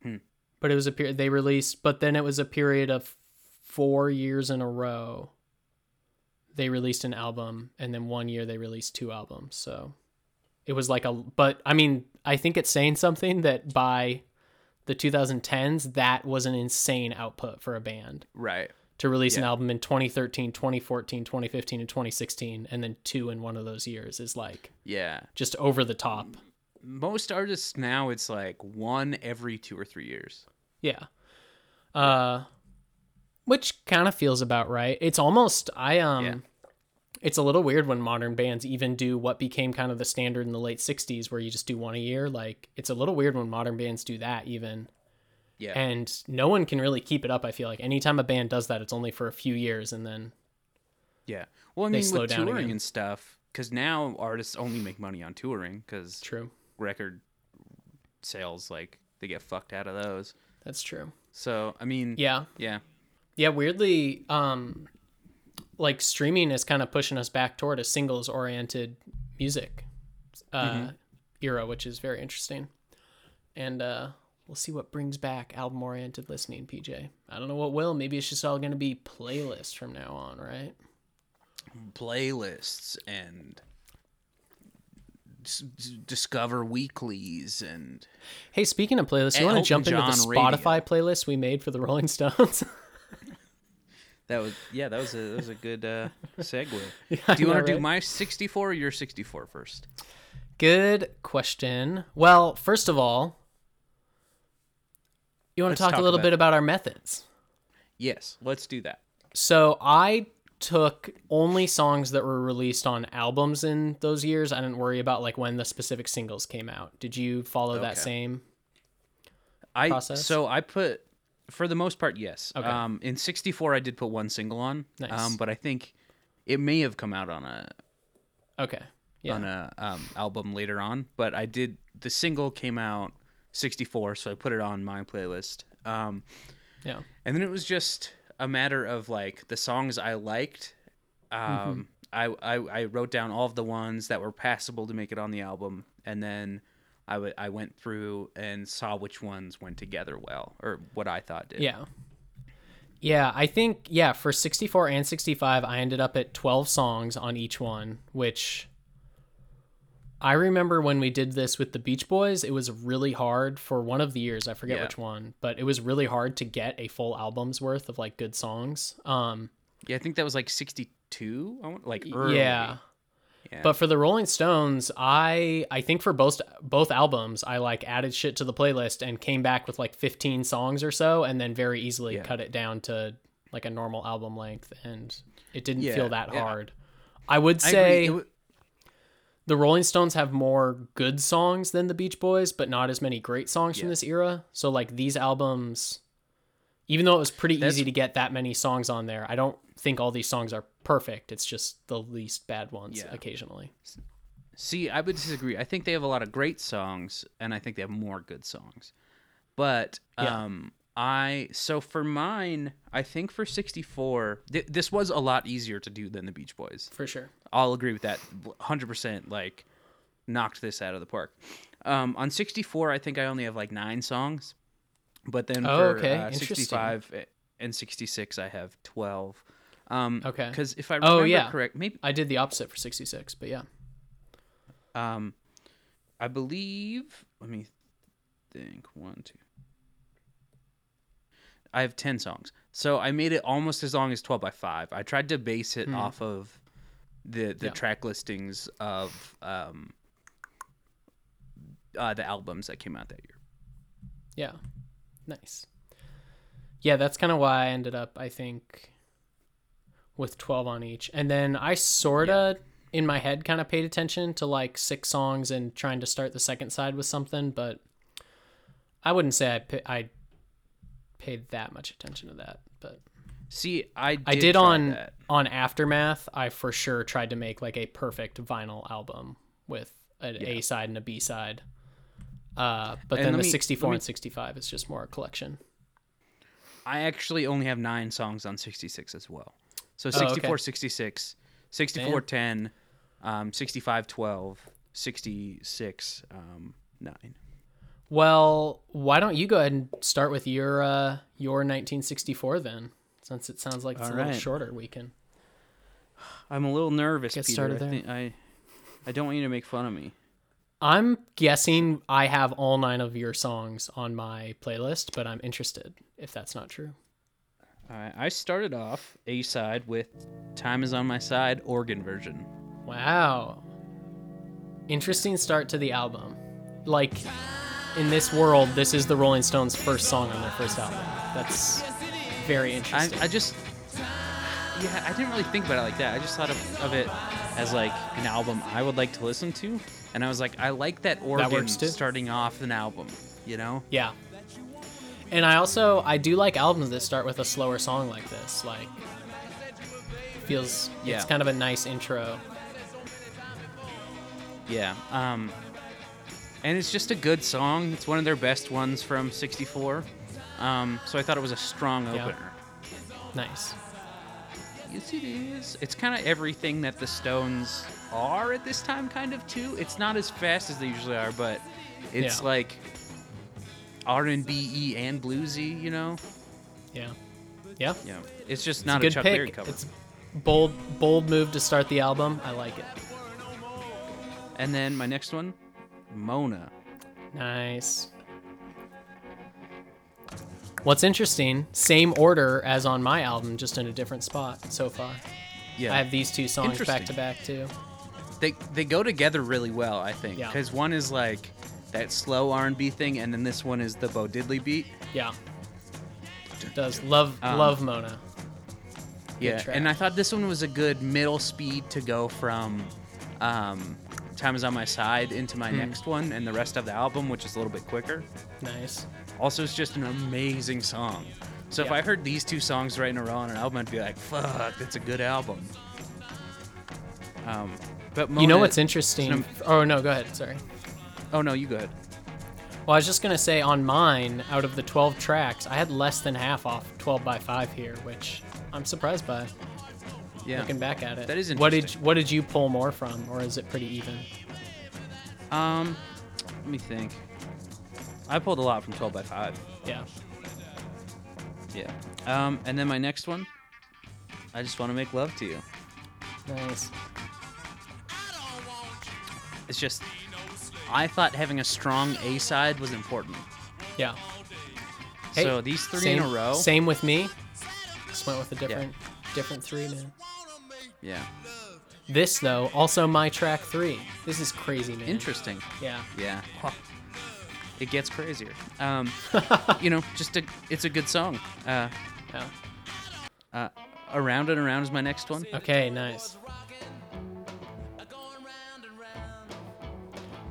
Hmm. But it was a period they released, but then it was a period of four years in a row. They released an album, and then one year they released two albums. So it was like a. But I mean, I think it's saying something that by the 2010s, that was an insane output for a band Right. to release an album in 2013, 2014, 2015, and 2016, and then two in one of those years is like Yeah. just over the top. Most artists now, it's like one every two or three years. Yeah. Uh, which kind of feels about right. It's almost I um, Yeah. it's a little weird when modern bands even do what became kind of the standard in the late 60s, where you just do one a year. Like it's a little weird when modern bands do that even. Yeah. And no one can really keep it up. I feel like anytime a band does that, it's only for a few years, and then yeah. Well, I They mean, with touring again. and stuff, because now artists only make money on touring because true. Record sales, like, they get fucked out of those. That's true. So, I mean, Yeah. yeah. Yeah, weirdly, um, like streaming is kind of pushing us back toward a singles oriented music uh, era, which is very interesting. And uh, we'll see what brings back album oriented listening, PJ. I don't know what will. Maybe it's just all going to be playlists from now on, right? playlists and s- discover weeklies and Hey, speaking of playlists, you want to jump into the John Spotify playlist we made for the Rolling Stones? that was yeah that was a that was a good uh segue I do you want to do my 64 or your 64 first Good question. Well, first of all, you want Let's to talk, talk a little about bit about our methods. yes let's do that So I took only songs that were released on albums in those years. I didn't worry about like when the specific singles came out. Did you follow that same? i Process? so i put for the most part yes Okay. um in 64 i did put one single on Nice. um but i think it may have come out on a Okay. Yeah. on a um, album later on, but I did the single came out 64, so I put it on my playlist. Um, yeah. and then it was just a matter of like the songs I liked. Um, I, I I wrote down all of the ones that were passable to make it on the album, and then I w- I went through and saw which ones went together well, or what I thought did. Yeah. Yeah, I think yeah, for 64 and 65 I ended up at 12 songs on each one, which I remember when we did this with the Beach Boys, it was really hard for one of the years, I forget Yeah. which one, but it was really hard to get a full album's worth of like good songs. Um Yeah, I think that was like 62. I want like early. yeah. Yeah. But for the Rolling Stones, I I think for both both albums, I like added shit to the playlist and came back with like 15 songs or so, and then very easily Yeah. cut it down to like a normal album length, and it didn't feel that hard. I would say w- the Rolling Stones have more good songs than the Beach Boys, but not as many great songs from this era. So like these albums, even though it was pretty That's- easy to get that many songs on there, I don't think all these songs are perfect. It's just the least bad ones Yeah. occasionally. See, I would disagree. I think they have a lot of great songs, and I think they have more good songs. But Yeah. um, I so for mine, I think for sixty four, th- this was a lot easier to do than the Beach Boys. For sure. I'll agree with that, hundred percent. Like, knocked this out of the park. Um, on sixty four, I think I only have like nine songs, but then Oh, for okay. uh, sixty five and sixty six, I have twelve. Um, Okay. Because if I Oh, remember yeah. correct, maybe I did the opposite for 66, but yeah. Um, I believe. Let me think. One, two. I have ten songs, so I made it almost as long as twelve by five. I tried to base it off of the the. Yeah. track listings of um uh, the albums that came out that year. Yeah. Nice. Yeah, that's kind of why I ended up, I think, with 12 on each. And then I sort of, in my head, kind of paid attention to like six songs and trying to start the second side with something, but I wouldn't say I, I paid that much attention to that. But See, I did I did on that. on Aftermath. I for sure tried to make like a perfect vinyl album with an A side and a B side. Uh, but And then the me- 64 me- and 65 is just more a collection. I actually only have nine songs on 66 as well. So Oh, okay. 64, 66, 64, 10, um, 65, 12, 66, um, 9. Well, why don't you go ahead and start with your uh, your 1964 then, since it sounds like it's All a little right. shorter. We can. I'm a little nervous, Get Peter. started I, there. think I, I don't want you to make fun of me. I'm guessing I have all nine of your songs on my playlist, but I'm interested if that's not true. All right, I started off A side with "Time Is on My Side" organ version. Wow. Interesting start to the album. Like in this world, this is the Rolling Stones' first song on their first album. That's very I, interesting. I just, yeah, I didn't really think about it like that. I just thought of, of it as like an album I would like to listen to, and I was like, I like that organ works too. starting off an album. You know? Yeah. And I also I do like albums that start with a slower song like this. Like feels Yeah. it's kind of a nice intro. Yeah. Um, and it's just a good song. It's one of their best ones from '64. Um, so I thought it was a strong Yeah. opener. Nice. Yes, it is. It's kind of everything that the Stones are at this time, kind of too. It's not as fast as they usually are, but it's Yeah. like R and B and bluesy. You know? Yeah. Yeah. Yeah. It's just It's not a a, good Chuck pick. Berry cover. It's bold bold move to start the album. I like it. And then my next one, Mona. Nice. What's interesting, same order as on my album, just in a different spot so far. Yeah. I have these two songs back to back too. they they go together really well, I think, Yeah. because one is like that slow R and B thing, and then this one is the Bo Diddley beat. Yeah. It does love Um, love Mona. Yeah, and I thought this one was a good middle speed to go from um, "Time Is on My Side" into my next one, and the rest of the album, which is a little bit quicker. Nice. Also, it's just an amazing song. So if I heard these two songs right in a row on an album, I'd be like, "Fuck, that's a good album." Um, but Mona, you know what's interesting? oh no, go ahead. Sorry. Oh no, you go ahead. Well, I was just gonna say on mine, out of the 12 tracks, I had less than half off 12 by 5 here, which I'm surprised by. Yeah. Looking back at it, That is What did. What did you pull more from, or is it pretty even? Um, let me think. I pulled a lot from 12 by 5. Yeah. Yeah. Um, and then my next one, I just want to make love to you. Nice. It's just, I thought having a strong A side was important. Yeah. Hey, so these three same, in a row. Same with me. Just went with a different, different three, man. Yeah. This though, also my track three. This is crazy, man. Interesting. Yeah. Yeah. It gets crazier. Um, you know, just a, it's a good song. Uh, Yeah. uh, around and around is my next one. Okay, nice. just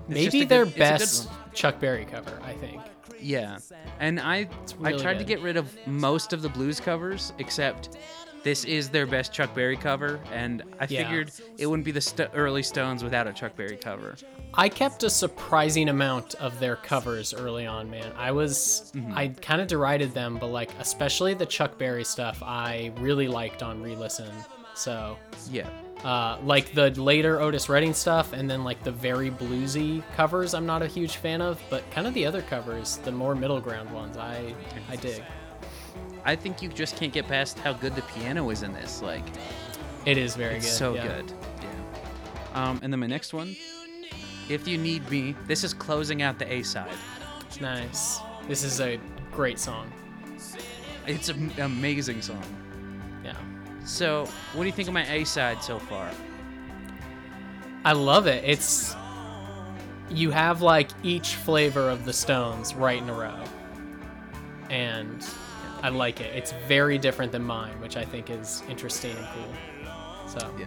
Maybe good- their good best. Chuck Berry cover, I think. Yeah, and I I really tried to get rid of most of the blues covers except this is their best Chuck Berry cover, and I Yeah. figured it wouldn't be the st- early Stones without a Chuck Berry cover. I kept a surprising amount of their covers early on, man. I was Mm-hmm. I kind of derided them, but like especially the Chuck Berry stuff, I really liked on re-listen. So, Yeah, uh, like the later Otis Redding stuff, and then like the very bluesy covers, I'm not a huge fan of. But kind of the other covers, the more middle ground ones, I I dig. I think you just can't get past how good the piano is in this. Like, It is very it's good. so yeah. good. Yeah. Um, and then my next one, if you need me, this is closing out the A side. Nice. This is a great song. It's an amazing song. Yeah. So, what do you think of my A side so far? I love it. It's you have like each flavor of the Stones right in a row. And I like it. It's very different than mine, which I think is interesting and cool. So, Yeah.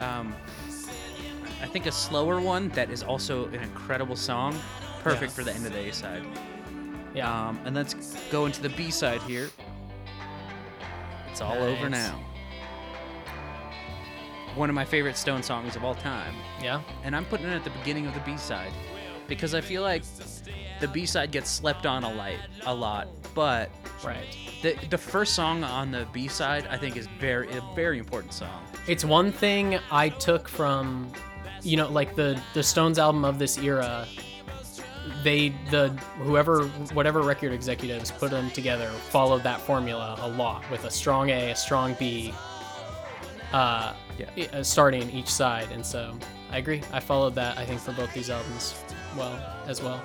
Um, I think a slower one that is also an incredible song, perfect Yeah. for the end of the A side. yeah. Um, and let's go into the B side here. It's all over now. One of my favorite Stone songs of all time, yeah. and I'm putting it at the beginning of the B side because I feel like the B side gets slept on a light a lot, but Right. the the first song on the B side I think is very a very important song. It's one thing I took from you know, like the the Stones album of this era. They the whoever whatever record executives put them together followed that formula a lot with a strong A, a strong B, uh, Yeah. uh, starting each side, and so I agree. I followed that. I think for both these albums, well as well.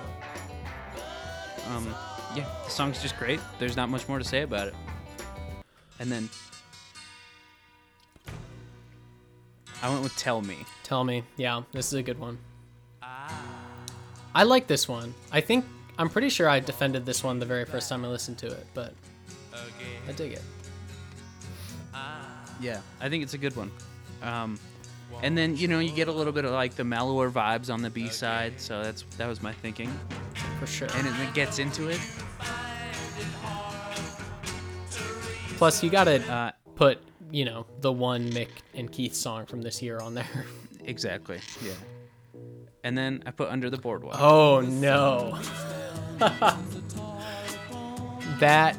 Um, yeah, the song's just great. There's not much more to say about it. And then I went with "Tell Me." Tell me, yeah, this is a good one. I like this one. I think I'm pretty sure I defended this one the very first time I listened to it, but I dig it. Yeah, I think it's a good one. Um, and then you know you get a little bit of like the mellower vibes on the B side, so that's that was my thinking. For sure. And it, it gets into it. Plus, you gotta Uh, put, you know, the one Mick and Keith song from this year on there. exactly. Yeah. And then I put "Under the Boardwalk." Oh no. that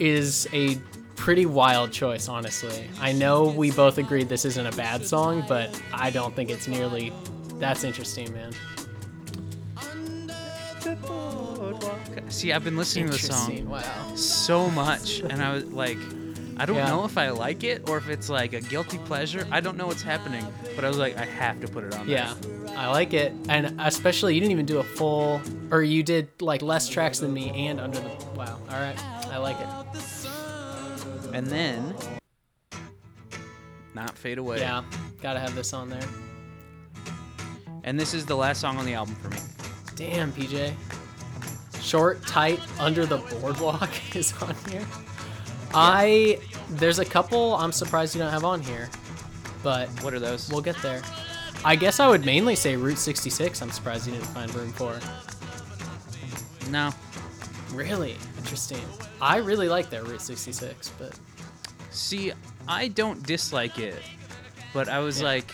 is a pretty wild choice, honestly. I know we both agreed this isn't a bad song, but I don't think it's nearly. That's interesting, man. See, I've been listening to the song Wow. so much, and I was like, I don't Yeah. know if I like it or if it's like a guilty pleasure. I don't know what's happening, but I was like, I have to put it on. there. Yeah, I like it, and especially you didn't even do a full, or you did like less tracks than me and under the. Wow. All right, I like it. And then, not fade away. Yeah, gotta have this on there. And this is the last song on the album for me. Damn, PJ. Short, tight, under the boardwalk is on here. I there's a couple I'm surprised you don't have on here, but What are those? we'll get there. I guess I would mainly say Route 66. I'm surprised you didn't find room for. no. Really interesting. I really like that Route 66, but See, I don't dislike it, but I was Yeah. like,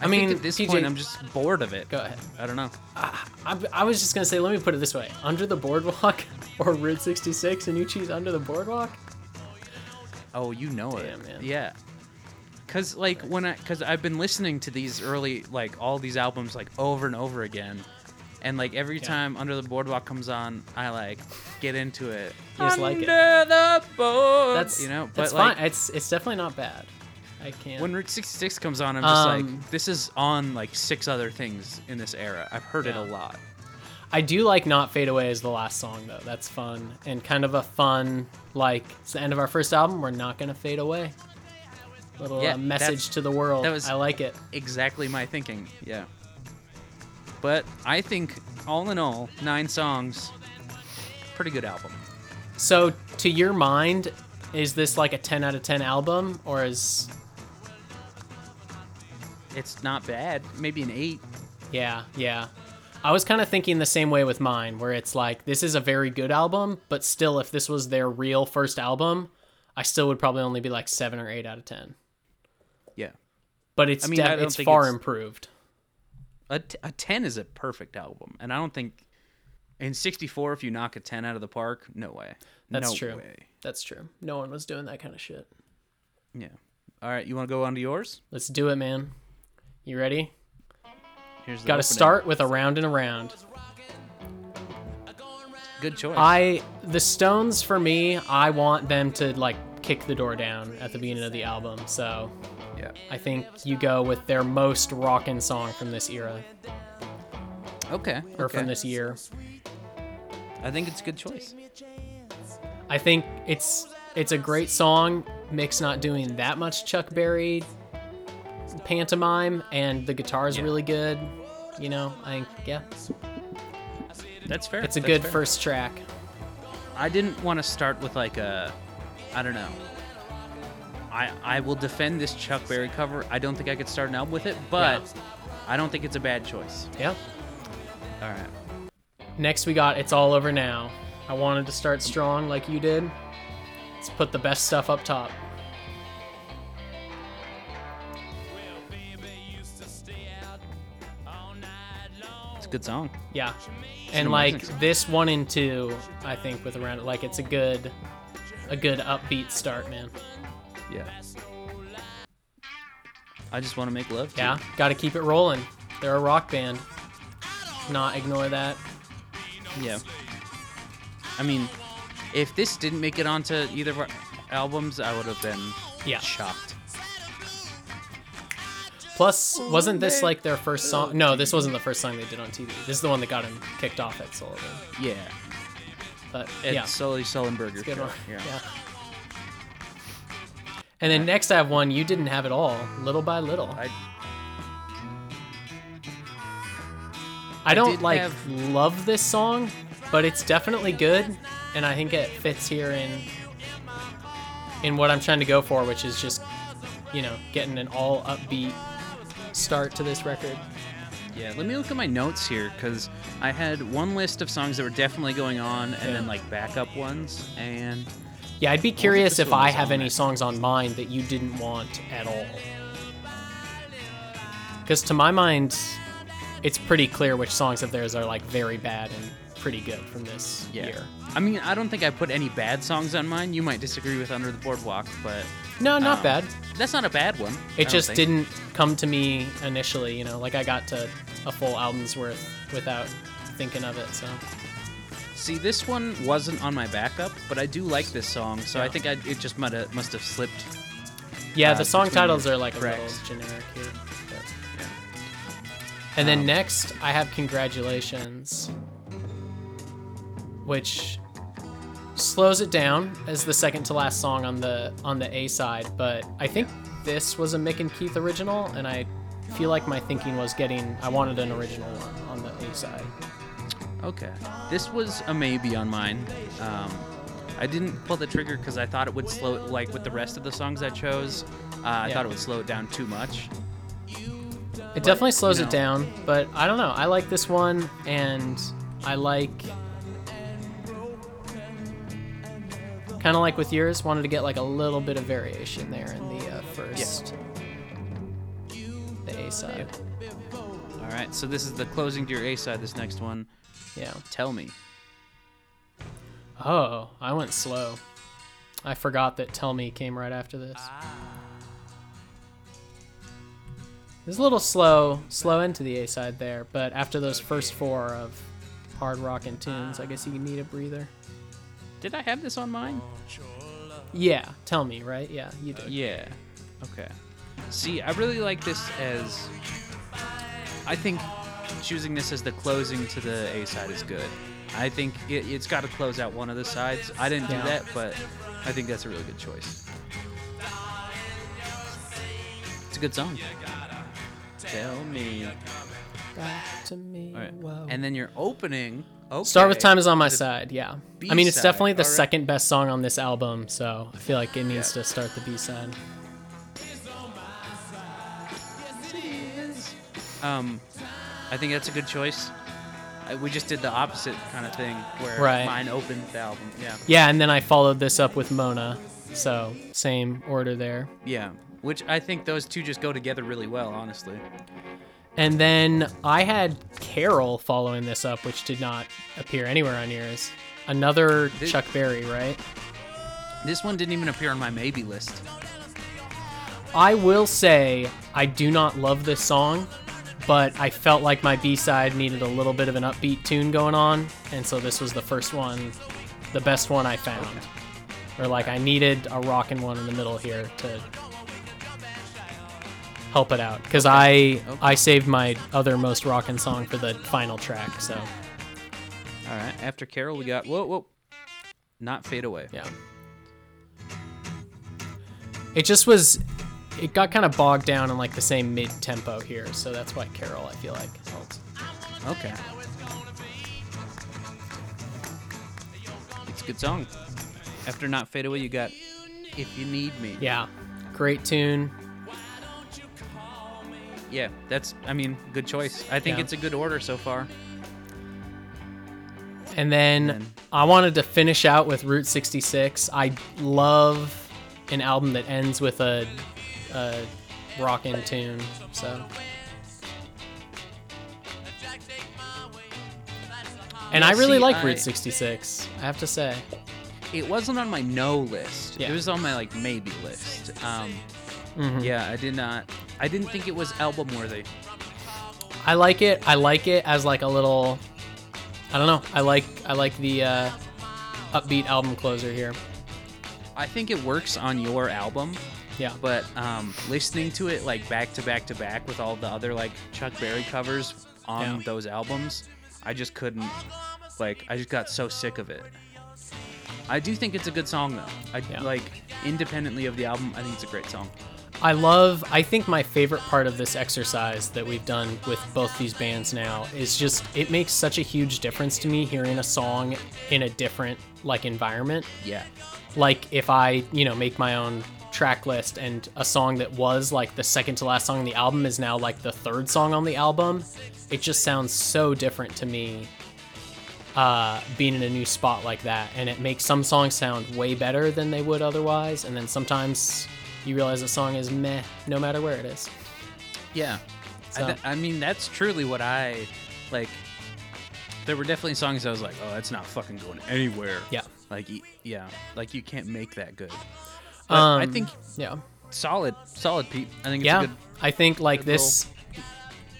I, I mean, at this TJ point I'm just bored of it. go ahead. I don't know. I, I was just gonna say, let me put it this way: Under the Boardwalk or Route 66, and you choose Under the Boardwalk. Oh, you know Damn, it. man. Yeah. Cause like when I, cause I've been listening to these early, like all these albums, like over and over again, and like every Yeah. time Under the Boardwalk comes on, I like get into it. Just like it. Under the board. That's you know, that's but like fine. It's it's definitely not bad. I can't. when Route 66 comes on, I'm just Um, like, this is on like six other things in this era. I've heard it Yeah. a lot. I do like "Not Fade Away" as the last song though. That's fun and kind of a fun like it's the end of our first album. We're not gonna fade away. Little Yeah, uh, message that's- to the world. that was- I like it. Exactly my thinking. Yeah. But I think all in all, nine songs, pretty good album. So, to your mind, is this like a 10 out of 10 album, or is It's not bad. Maybe an eight. yeah, yeah? I was kind of thinking the same way with mine, where it's like this is a very good album, but still, if this was their real first album, I still would probably only be like seven or eight out of 10. Yeah. But it's I mean, I it's far it's- improved. A, t- a 10 is a perfect album. And I don't think in 64, if you knock a 10 out of the park, no way. That's no true. way. That's true. No one was doing that kind of shit. Yeah. All right. You want to go on to yours? Let's do it, man. You ready? Here's the Got to start with a round and around. Good choice. I the Stones for me, I want them to like kick the door down at the beginning of the album. So yeah. I think you go with their most rockin' song from this era Okay. or okay. from this year. I think it's a good choice. I think it's it's a great song. Mick's not doing that much Chuck Berry pantomime, and the guitar is Yeah. really good. You know, I think yeah, That's fair. it's a That's good fair. first track. I didn't want to start with like a, I don't know. I I will defend this Chuck Berry cover. I don't think I could start an album with it, but Yeah. I don't think it's a bad choice. Yeah. All right. Next we got It's All Over Now. I wanted to start strong like you did. Let's put the best stuff up top. It's a good song. Yeah. And like song. this one and two, I think with around like it's a good a good upbeat start, man. Yeah. I just want to make love. To Yeah. you. Gotta keep it rolling. They're a rock band. Not ignore that. Yeah. I mean, if this didn't make it onto either of our albums, I would have been Yeah. shocked. Plus, wasn't this like their first song? No, this wasn't the first song they did on TV. This is the one that got him kicked off Ed Sullivan. Yeah. But It's yeah, Sully Sullenberger. good one. Yeah. Yeah. And then next I have one you didn't have at all. Little by little. I I don't did like have- love this song, but it's definitely good, and I think it fits here in in what I'm trying to go for, which is just you know getting an all upbeat start to this record. Yeah, let me look at my notes here because I had one list of songs that were definitely going on, and Yeah. then like backup ones, and Yeah, I'd be curious if I have any it. songs on mine that you didn't want at all. Because to my mind, it's pretty clear which songs of theirs are like very bad and pretty good from this yeah. year. I mean, I don't think I put any bad songs on mine. You might disagree with Under the Boardwalk, but No, not um, bad. That's not a bad one. I It don't just think. didn't come to me initially, you know, like I got to a full album's worth without thinking of it. So See, this one wasn't on my backup, but I do like this song, so I Yeah. think I, it just might have must have slipped. yeah, Uh, the song between titles are like a tracks. little generic here. but- And then Um, next, I have "Congratulations," which slows it down as the second to last song on the on the A side. But I think this was a Mick and Keith original, and I feel like my thinking was getting I wanted an original one on the A side. Okay, this was a maybe on mine. Um, I didn't pull the trigger because I thought it would slow it like with the rest of the songs I chose. Uh, I Yeah. thought it would slow it down too much. It definitely slows you it down, but I don't know. I like this one, and I like kind of like with yours. Wanted to get like a little bit of variation there in the uh, first, the A side. All right, so this is the closing to your A side. This next one, Yeah. tell me. Oh, I went slow. I forgot that Tell Me came right after this. It's a little slow, slow into the A side there, but after those first four of hard rock and tunes, I guess you need a breather. Did I have this on mine? Yeah, Tell Me, right? Yeah, you did. Yeah. Okay. See, I really like this as. I think choosing this as the closing to the A side is good. I think it, it's got to close out one of the sides. I didn't Yeah. do that, but I think that's a really good choice. It's a good song. Tell me. Back to me. All right. And then your opening. Okay. Start with Time is on my side, yeah. I mean, it's definitely the alright. second best song on this album, so I feel like it needs to start the B side. Um, I think that's a good choice. We just did the opposite kind of thing where Right. mine opened the album. Yeah. Yeah, and then I followed this up with Mona, so same order there. Yeah. Which I think those two just go together really well, honestly. And then I had Carol following this up, which did not appear anywhere on yours. Another This- Chuck Berry, right? This one didn't even appear on my maybe list. I will say I do not love this song, but I felt like my B side needed a little bit of an upbeat tune going on, and so this was the first one, the best one I found. Or like I needed a rockin' one in the middle here to help it out, because I I saved my other most rockin' song for the final track. So All right. After Carol, we got whoa whoa, not fade away. yeah, it just was. It got kind of bogged down in like the same mid tempo here, so that's why Carol I feel like helped. Okay. It's a good song. After not fade away, you got if you need me. Yeah, great tune. Yeah, that's. I mean, good choice. I think Yeah. it's a good order so far. And then then- I wanted to finish out with Route 66. I love an album that ends with a, a rockin' tune. So. And I really see, like I- Route 66. I have to say. It wasn't on my no list. Yeah. It was on my like maybe list. Um, Mhm. yeah, I did not. I didn't think it was album worthy. I like it. I like it as like a little. I don't know. I like I like the uh, upbeat album closer here. I think it works on your album, Yeah. but um, listening to it like back to back to back with all the other like Chuck Berry covers on Yeah. those albums, I just couldn't. Like, I just got so sick of it. I do think it's a good song though. I Yeah. like independently of the album. I think it's a great song. I love, I think my favorite part of this exercise that we've done with both these bands now is just, it makes such a huge difference to me hearing a song in a different, like, environment. Yeah. Like, if I, you know, make my own track list and a song that was, like, the second to last song on the album is now, like, the third song on the album, it just sounds so different to me uh, being in a new spot like that. And it makes some songs sound way better than they would otherwise. And then sometimes you realize the song is meh no matter where it is. Yeah. I, th- I mean, that's truly what I like. There were definitely songs I was like, oh, that's not fucking going anywhere. Yeah. Like, yeah, like you can't make that good. But I Um, think Yeah. solid, solid, Pete. I think it's yeah. good. I think like this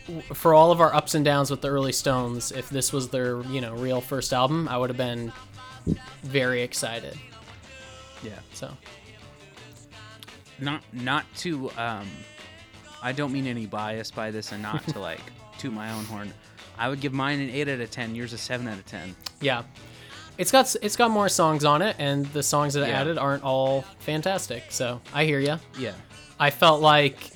w- for all of our ups and downs with the early Stones, if this was their, you know, real first album, I would have been very excited. Yeah. So, Not, not to. Um, I don't mean any bias by this, and not to like toot my own horn. I would give mine an eight out of ten. Yours a seven out of ten. yeah. It's got it's got more songs on it and the songs that I Yeah. added aren't all fantastic. So, I hear you. Yeah. I felt like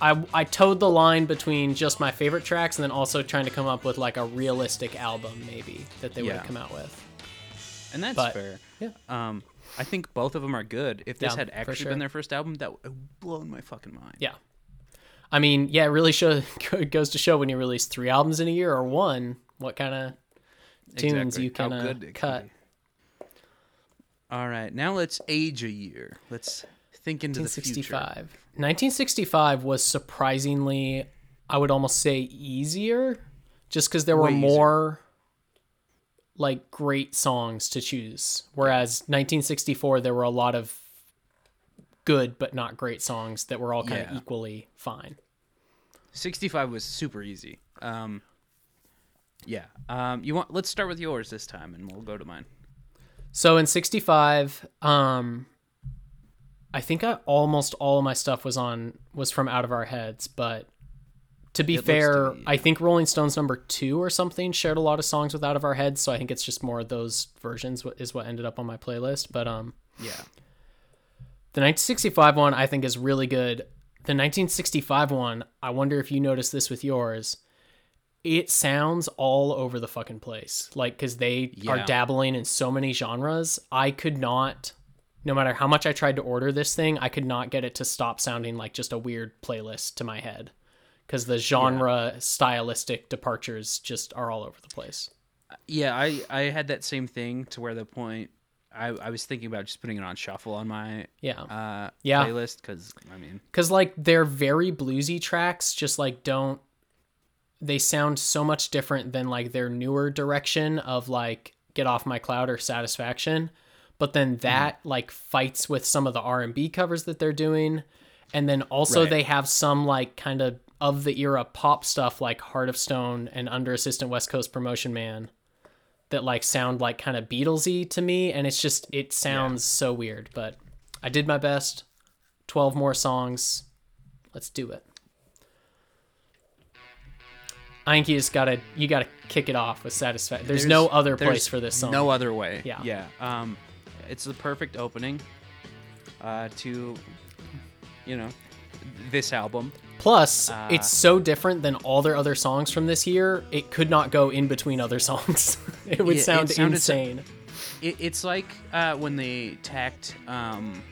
I, I towed the line between just my favorite tracks and then also trying to come up with like a realistic album maybe that they would Yeah. have come out with. And that's But- fair. Yeah. Um, I think both of them are good. If this Yeah, had actually sure. been their first album, that would have blown my fucking mind. Yeah. I mean, yeah, it really show, it goes to show when you release three albums in a year or one, what kind of tunes Exactly. you can uh, can cut. be. All right, now let's age a year. Let's think into the future. 1965. 1965 was surprisingly, I would almost say, easier, just because there were more. easier. Like great songs to choose. Whereas 1964 there were a lot of good but not great songs that were all kind of Yeah. equally fine. 65 was super easy. Um, yeah. Um, you want? Let's start with yours this time, and we'll go to mine. So in 65, um I think I, almost all of my stuff was on was from Out of Our Heads, but to be It looks to fair, be- I think Rolling Stones number 2 or something shared a lot of songs with Out of Our Heads, so I think it's just more of those versions is what ended up on my playlist, but um Yeah. the 1965 one I think is really good. The 1965 one, I wonder if you noticed this with yours. It sounds all over the fucking place. Like cuz they are dabbling in so many genres. I could not no matter how much I tried to order this thing, I could not get it to stop sounding like just a weird playlist to my head. Cuz the genre stylistic departures just are all over the place. Yeah, I I had that same thing to where the point I I was thinking about just putting it on shuffle on my Yeah. uh Yeah. playlist because I mean Cause like they're very bluesy tracks, just like don't they sound so much different than like their newer direction of like Get Off My Cloud or Satisfaction. But then that like fights with some of the R and B covers that they're doing. And then also Right. they have some like kind of of the era pop stuff like Heart of Stone and Under Assistant West Coast Promotion Man that like sound like kind of Beatlesy to me. And it's just it sounds so weird. But I did my best. Twelve more songs. Let's do it. I think you just gotta you gotta kick it off with satisfaction. There's, no other there's place for this song. No other way. Yeah. Yeah. Um, it's the perfect opening uh, to you know this album. Plus, Uh, it's so different than all their other songs from this year. It could not go in between other songs. it would Yeah, it sound so- insane. It, it's like uh, when they tacked um,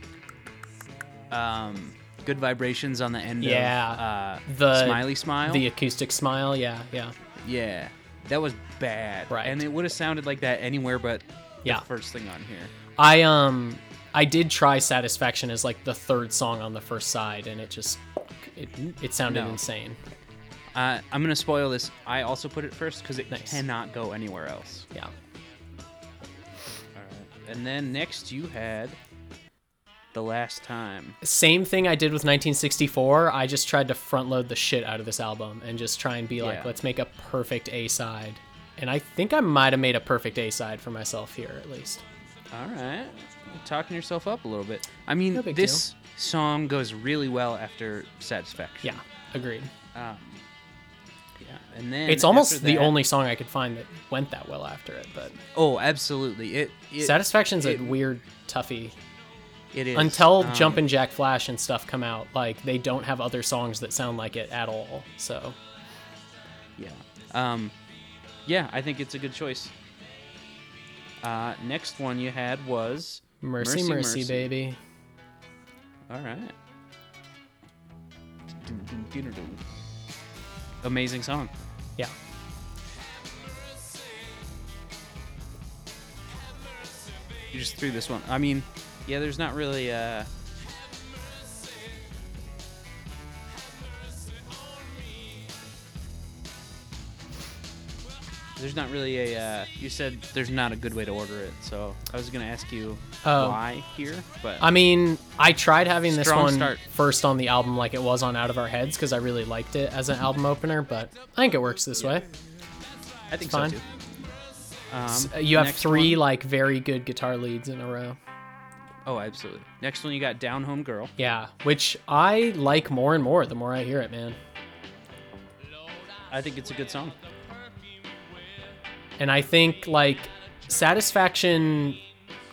um, good vibrations on the end Yeah. of uh, The- smiley smile. The acoustic smile, yeah, yeah, yeah, that was bad. Right. and it would have sounded like that anywhere but Yeah. the first thing on here. I um I did try Satisfaction as like the third song on the first side, and it just it, it sounded No. insane. Uh, I'm gonna spoil this. I also put it first because it Nice. cannot go anywhere else. Yeah. All right. And then next you had the last time. Same thing I did with 1964. I just tried to front load the shit out of this album and just try and be like, Yeah. let's make a perfect A side. And I think I might have made a perfect A side for myself here, at least. All right, talking yourself up a little bit. I mean, No big this song goes really well after Satisfaction. Yeah, agreed. Um, yeah, and then It's almost the that- only song I could find that went that well after it. But Oh, absolutely. It, it Satisfaction's it- a weird toughie. It is Until um, Jumpin' Jack Flash and stuff come out, like they don't have other songs that sound like it at all. So Yeah. Um, yeah, I think it's a good choice. Uh, next one you had was mercy, mercy, baby. All right. Amazing song. Yeah. You just threw this one. I mean, yeah, there's not really uh There's not really a uh you said there's not a good way to order it. So, I was going to ask you Oh. why here, but I mean, I tried having this one start. first on the album like it was on Out of Our Heads because I really liked it as an album opener, but I think it works this way. I think it's fine. so too. Um, Uh, You have three one- like very good guitar leads in a row. Oh, absolutely. Next one you got Down Home Girl. Yeah, which I like more and more the more I hear it, man. I think it's a good song. And I think like Satisfaction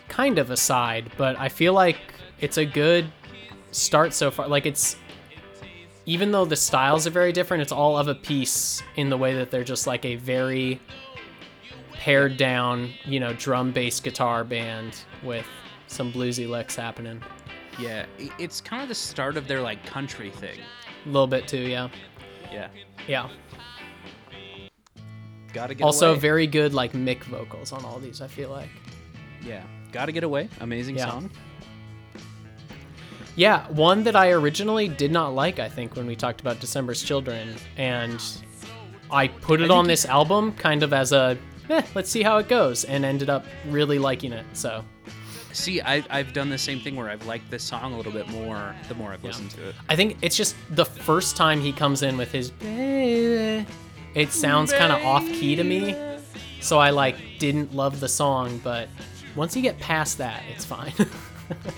kind of aside, but I feel like it's a good start so far. Like it's even though the styles are very different, it's all of a piece in the way that they're just like a very pared down, you know, drum bass guitar band with some bluesy licks happening. Yeah, it's kind of the start of their like country thing. A little bit too, yeah. Yeah. Yeah. Gotta get Also away. very good like Mick vocals on all these, I feel like. yeah. Gotta get away. Amazing Yeah. song. Yeah, one that I originally did not like, I think, when we talked about December's Children. And I put it think on this album kind of as a eh, let's see how it goes, and ended up really liking it. So See, I, I've done the same thing where I've liked this song a little bit more the more I've listened to it. I think it's just the first time he comes in with his baby, it sounds kind of off key to me. So I like didn't love the song, but once you get past that, it's fine.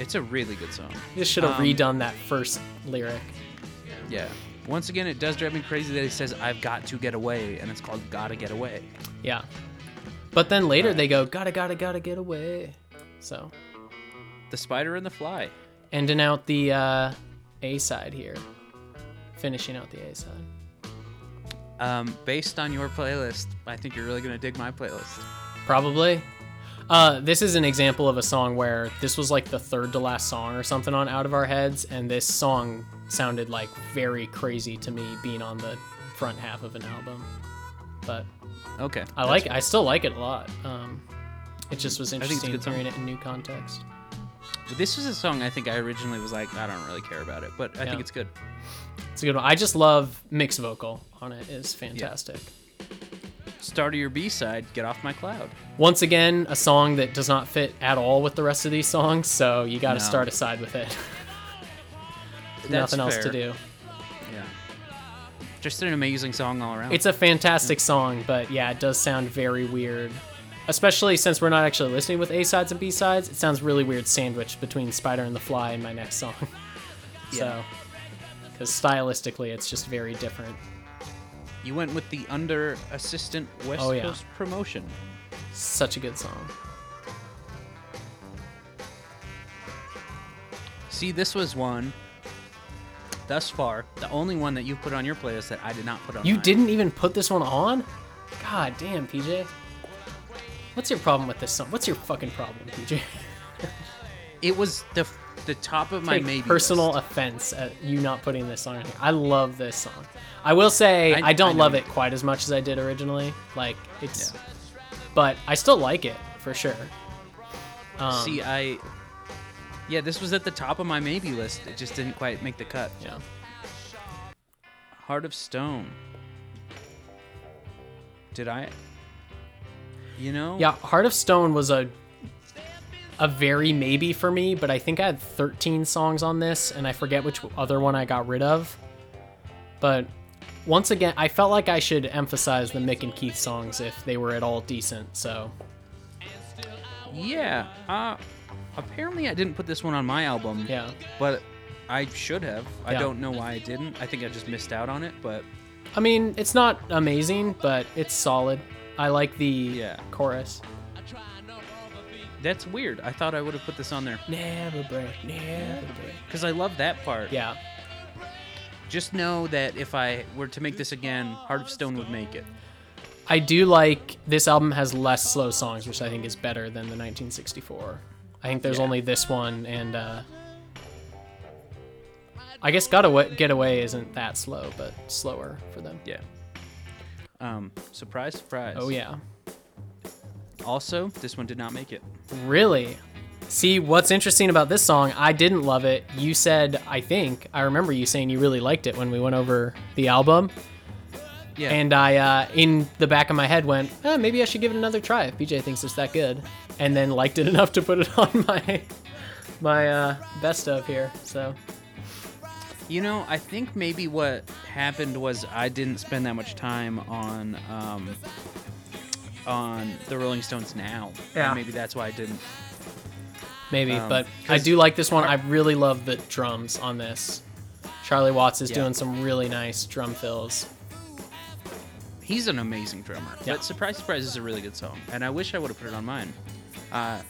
It's a really good song. you just should have Um, redone that first lyric. Yeah. Once again, it does drive me crazy that he says, I've got to get away, and it's called Gotta Get Away. Yeah. But then later they go, gotta, gotta, gotta get away. So, The Spider and the Fly. ending out the uh, A side here. Finishing out the A side. Um, based on your playlist, I think you're really going to dig my playlist. Probably. Uh, this is an example of a song where this was like the third to last song or something on Out of Our Heads, and this song sounded like very crazy to me being on the front half of an album. But Okay. I like, I still like it a lot. Um, it just was think it's a interesting good song. hearing it in new context. This was a song I think I originally was like, I don't really care about it, but I Yeah. think it's good. It's a good one. I just love Mick's vocal on it. is fantastic. Start of your B side, Get Off My Cloud. Once again, a song that does not fit at all with the rest of these songs, so you got to No. start aside with it. Nothing else to do. Yeah. Just an amazing song all around. It's a fantastic song, but yeah, it does sound very weird. Especially since we're not actually listening with A sides and B sides, it sounds really weird sandwiched between Spider and the Fly and my next song. so, because stylistically, it's just very different. you went with the under assistant West Oh, yeah. Coast promotion. Such a good song. See, this was one thus far, the only one that you put on your playlist that I did not put on. You mine. didn't even put this one on? God damn, PJ. What's your problem with this song? What's your fucking problem, PJ? It was the the top of my maybe personal list. offense at you not putting this song here. I love this song. I will say I- I, don't I love it quite as much as I did originally. Like it's, Yeah. but I still like it for sure. Um, See, I. Yeah, this was at the top of my maybe list. It just didn't quite make the cut. yeah, Heart of Stone. Did I? You know? yeah. Heart of Stone was a a very maybe for me, but I think I had 13 songs on this, and I forget which other one I got rid of. But once again, I felt like I should emphasize the Mick and Keith songs if they were at all decent. So Yeah. Uh, apparently, I didn't put this one on my album. yeah. But I should have. I Yeah. don't know why I didn't. I think I just missed out on it. But I mean, it's not amazing, but it's solid. I like the Yeah. chorus. that's weird. I thought I would have put this on there Never break, never break. because I love that part. Yeah, Just know that if I were to make this again, Heart of Stone would make it. I do like this album has less slow songs, which I think is better than the 1964. I think there's Yeah. only this one, and uh, I guess "Gotta Get Away" isn't that slow, but slower for them. Yeah. Um, surprise, surprise. Oh yeah, Also, this one did not make it. really. See, what's interesting about this song, I didn't love it. You said, I think, I remember you saying you really liked it when we went over the album. Yeah. And I, uh, in the back of my head, went, eh, maybe I should give it another try if PJ thinks it's that good. And then liked it enough to put it on my my uh, best of here. So You know, I think maybe what happened was I didn't spend that much time on um, on the Rolling Stones now. Yeah. And maybe that's why I didn't. maybe, Um, but I do like this one. I really love the drums on this. Charlie Watts is Yeah. doing some really nice drum fills. He's an amazing drummer. Yeah. But Surprise Surprise is a really good song, and I wish I would have put it on mine. Uh,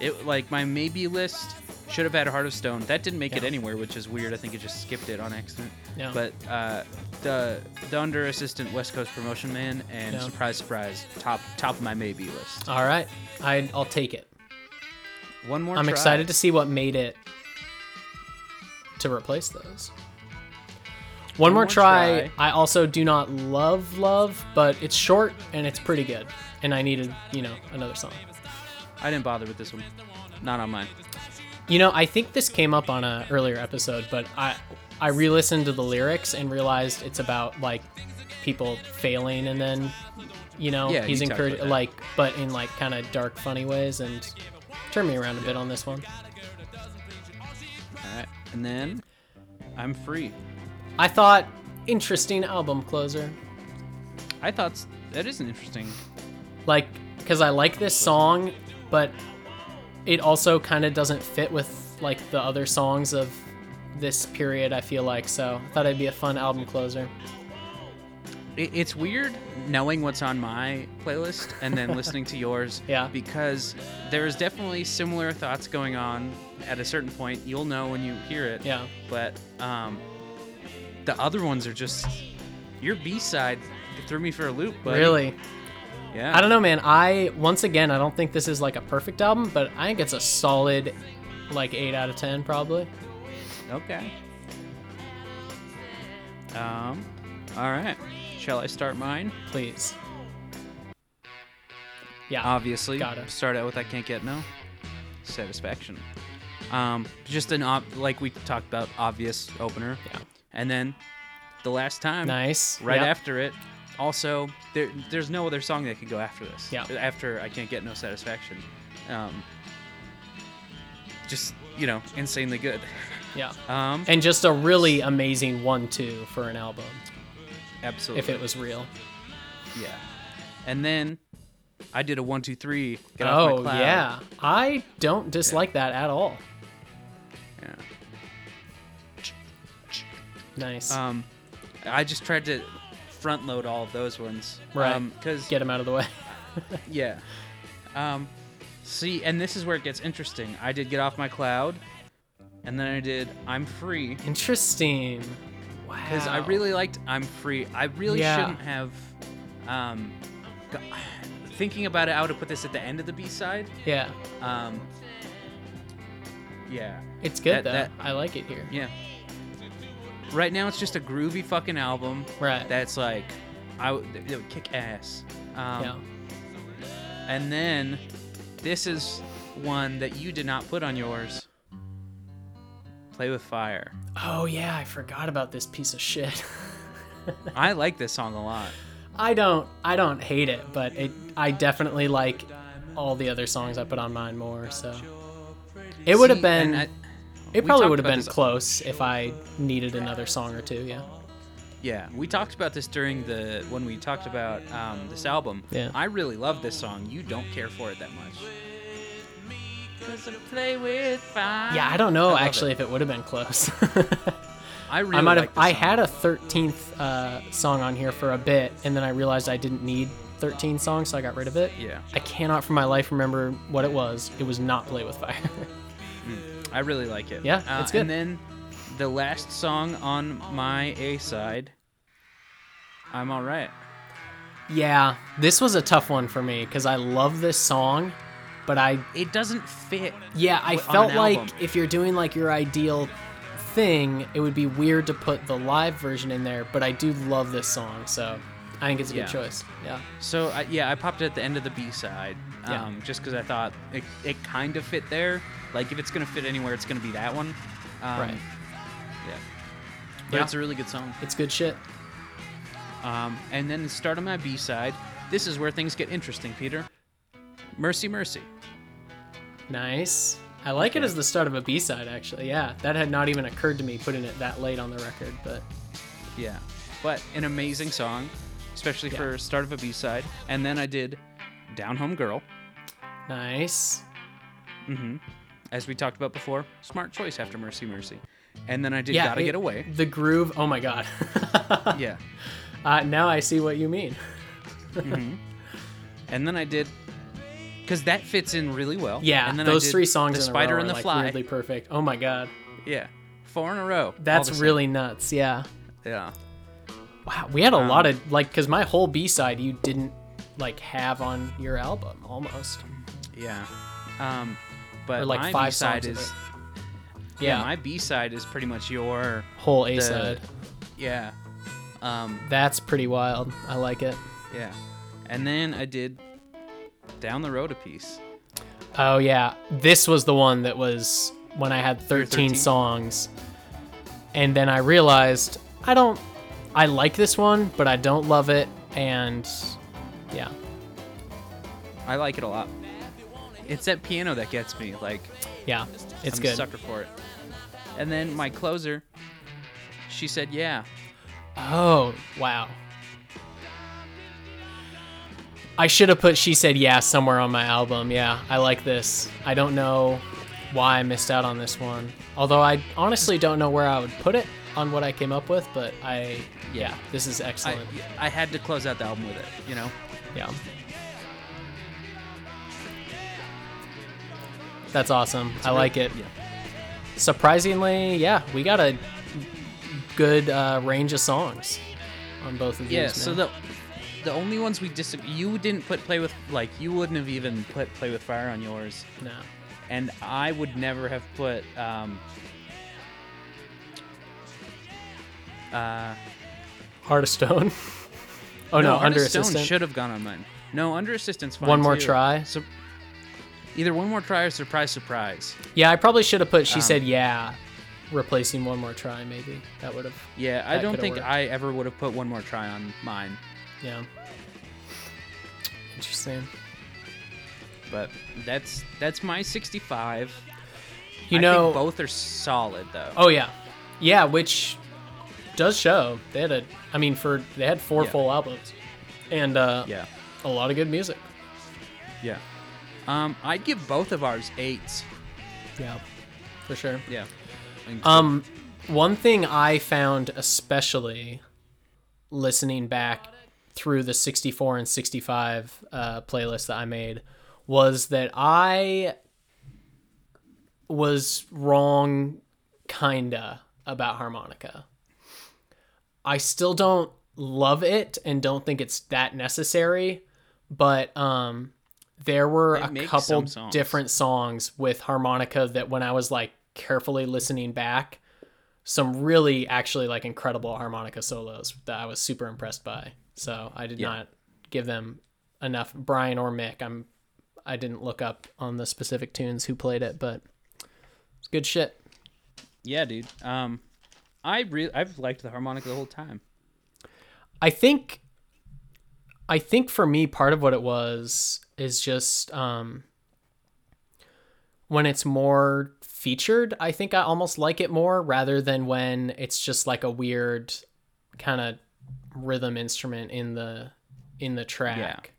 it like my maybe list should have had Heart of Stone. That didn't make it anywhere, which is weird. I think it just skipped it on accident. Yeah. But uh, the the under assistant West Coast promotion man and Yeah. Surprise Surprise top top of my maybe list. All right, I, I'll take it. One more. I'm try. excited to see what made it to replace those. One, more, more try. try. I also do not love love, but it's short and it's pretty good. And I needed, you know, another song. I didn't bother with this one. Not on mine. You know, I think this came up on a earlier episode, but I I re-listened to the lyrics and realized it's about like people failing and then you know Yeah, he's encouraged like but in like kind of dark funny ways and turn me around a bit on this one. All right. And then I'm free. I thought interesting album closer. I thought that is an interesting. like because I like this song, but it also kind of doesn't fit with like the other songs of this period. I feel like so I thought it'd be a fun album closer. It's weird knowing what's on my playlist and then listening to yours. Yeah. Because there's definitely similar thoughts going on at a certain point. You'll know when you hear it. Yeah. But um, the other ones are just your B side threw me for a loop. Buddy. Really, Yeah. I don't know, man. I once again I don't think this is like a perfect album, but I think it's a solid like eight out of ten probably. Okay. Um. All right. Shall I start mine? Please. Yeah. Obviously, Gotta. start out with I can't get no satisfaction. Um, just an ob- like we talked about obvious opener. Yeah. And then the last time, nice. right Yep. after it. Also, there there's no other song that could go after this. Yeah. After I can't get no satisfaction. Um. Just you know, insanely good. Yeah. Um. And just a really amazing one-two for an album, Absolutely. if it was real. Yeah. And then I did a one, two, three. Get Oh cloud. yeah, I don't dislike that at all. Yeah. Nice. Um, I just tried to front load all of those ones. Right. Um, cause Get them out of the way. yeah. Um, see, and this is where it gets interesting. I did get off my cloud, and then I did I'm free Interesting. Wow. because I really liked I'm free. I really Yeah. shouldn't have. Um, go- thinking about it, I would have put this at the end of the B side. Yeah, Um. Yeah. it's good That- though. that- I like it here. Yeah. Right now, it's just a groovy fucking album. Right. That's like, I would, it would kick ass. Um, yeah. And then, this is one that you did not put on yours. Play with Fire. Oh yeah, I forgot about this piece of shit. I like this song a lot. I don't. I don't hate it, but it. I definitely like all the other songs I put on mine more. So it would have been. I- it probably would have been close if I needed another song or two. Yeah. yeah, we talked about this during the when we talked about um, this album. Yeah. I really love this song. You don't care for it that much. Cause play with fire. Yeah, I don't know love actually it. if it would have been close. I really I might have. like I had a 13th uh, song on here for a bit, and then I realized I didn't need 13 songs, so I got rid of it. Yeah. I cannot for my life remember what it was. It was not "Play with Fire." I really like it. Yeah, Uh, it's good. And then the last song on my A side, I'm all right. yeah, this was a tough one for me because I love this song, but I It doesn't fit. yeah I felt like album. if you're doing like your ideal thing, it would be weird to put the live version in there. But I do love this song, so I think it's a Yeah. good choice. Yeah. So I, yeah, I popped it at the end of the B side, um, Yeah. just because I thought it, it kind of fit there. Like if it's gonna fit anywhere, it's gonna be that one. Um, Right. Yeah. But Yeah. it's a really good song. It's good shit. Um, and then the start of my B side. This is where things get interesting, Peter. Mercy, mercy. Nice. I like it as the start of a B side, actually. Yeah, that had not even occurred to me putting it that late on the record, but Yeah, but an amazing song, especially Yeah. for start of a B side. And then I did "Down Home Girl," nice. As we talked about before. Smart choice after "Mercy, Mercy," and then I did Yeah, "Gotta it- Get Away." The groove. Oh my god. Yeah, uh, now I see what you mean. and then I did because that fits in really well. Yeah, and then those three songs "The Spider and are the like Fly." weirdly perfect. Oh my god, Yeah, four in a row. that's the same. really nuts. Yeah. yeah. Wow, we had a Um, lot of like, cause my whole B side you didn't like have on your album almost. Yeah. Um, but Or, like, my five B-side is yeah. Yeah, my B side is pretty much your whole A the- side. yeah. Um, That's pretty wild. I like it. yeah. And then I did down the road a piece. Oh yeah, this was the one that was when I had 13, 13? songs, and then I realized I don't. I like this one, but I don't love it, and yeah, I like it a lot. It's that piano that gets me. Like yeah, it's I'm good. a sucker for it. And then my closer, she said, "Yeah." Oh, wow. I should have put She Said Yeah somewhere on my album. Yeah, I like this. I don't know why I missed out on this one. Although I honestly don't know where I would put it on what I came up with, but I, yeah, this is I excellent. I had to close out the album with it. You know. yeah. That's awesome. I like it. Yeah. Surprisingly, yeah, we got a good uh, range of songs on both of these. Yeah. So the the only ones we disagree, you didn't put play with like you wouldn't have even put play with fire on yours, no. and I would never have put um. Uh, Heart of Stone. oh no, Heart Under of Stone Assistant. should have gone on mine. No, under assistance. One More too. Try? So, either one more try or surprise, surprise. Yeah, I probably should have put She Um, Said Yeah, replacing One More Try. Maybe that would have. Yeah, I don't think worked. I ever would have put one more try on mine, Yeah. Interesting. but that's that's my 65. You I know. think both are solid though. Oh yeah, yeah, which does show they had a. I mean, for they had four Yeah. full albums, and uh, Yeah, a lot of good music. yeah. Um, I'd give both of ours eights. Yeah, for sure. Yeah. And- Um, one thing I found especially listening back through the 64 and 65 uh, playlist that I made was that I was wrong, kinda, about harmonica. I still don't love it and don't think it's that necessary, but um, there were They a couple songs. different songs with harmonica that when I was like carefully listening back, some really actually like incredible harmonica solos that I was super impressed by. So I did Yeah. not give them enough Brian or Mick. I'm I didn't look up on the specific tunes who played it, but it's good shit. yeah, dude. Um, I really I've liked the harmonica the whole time. I think I think for me part of what it was is just um when it's more featured, I think I almost like it more rather than when it's just like a weird kind of rhythm instrument in the in the track.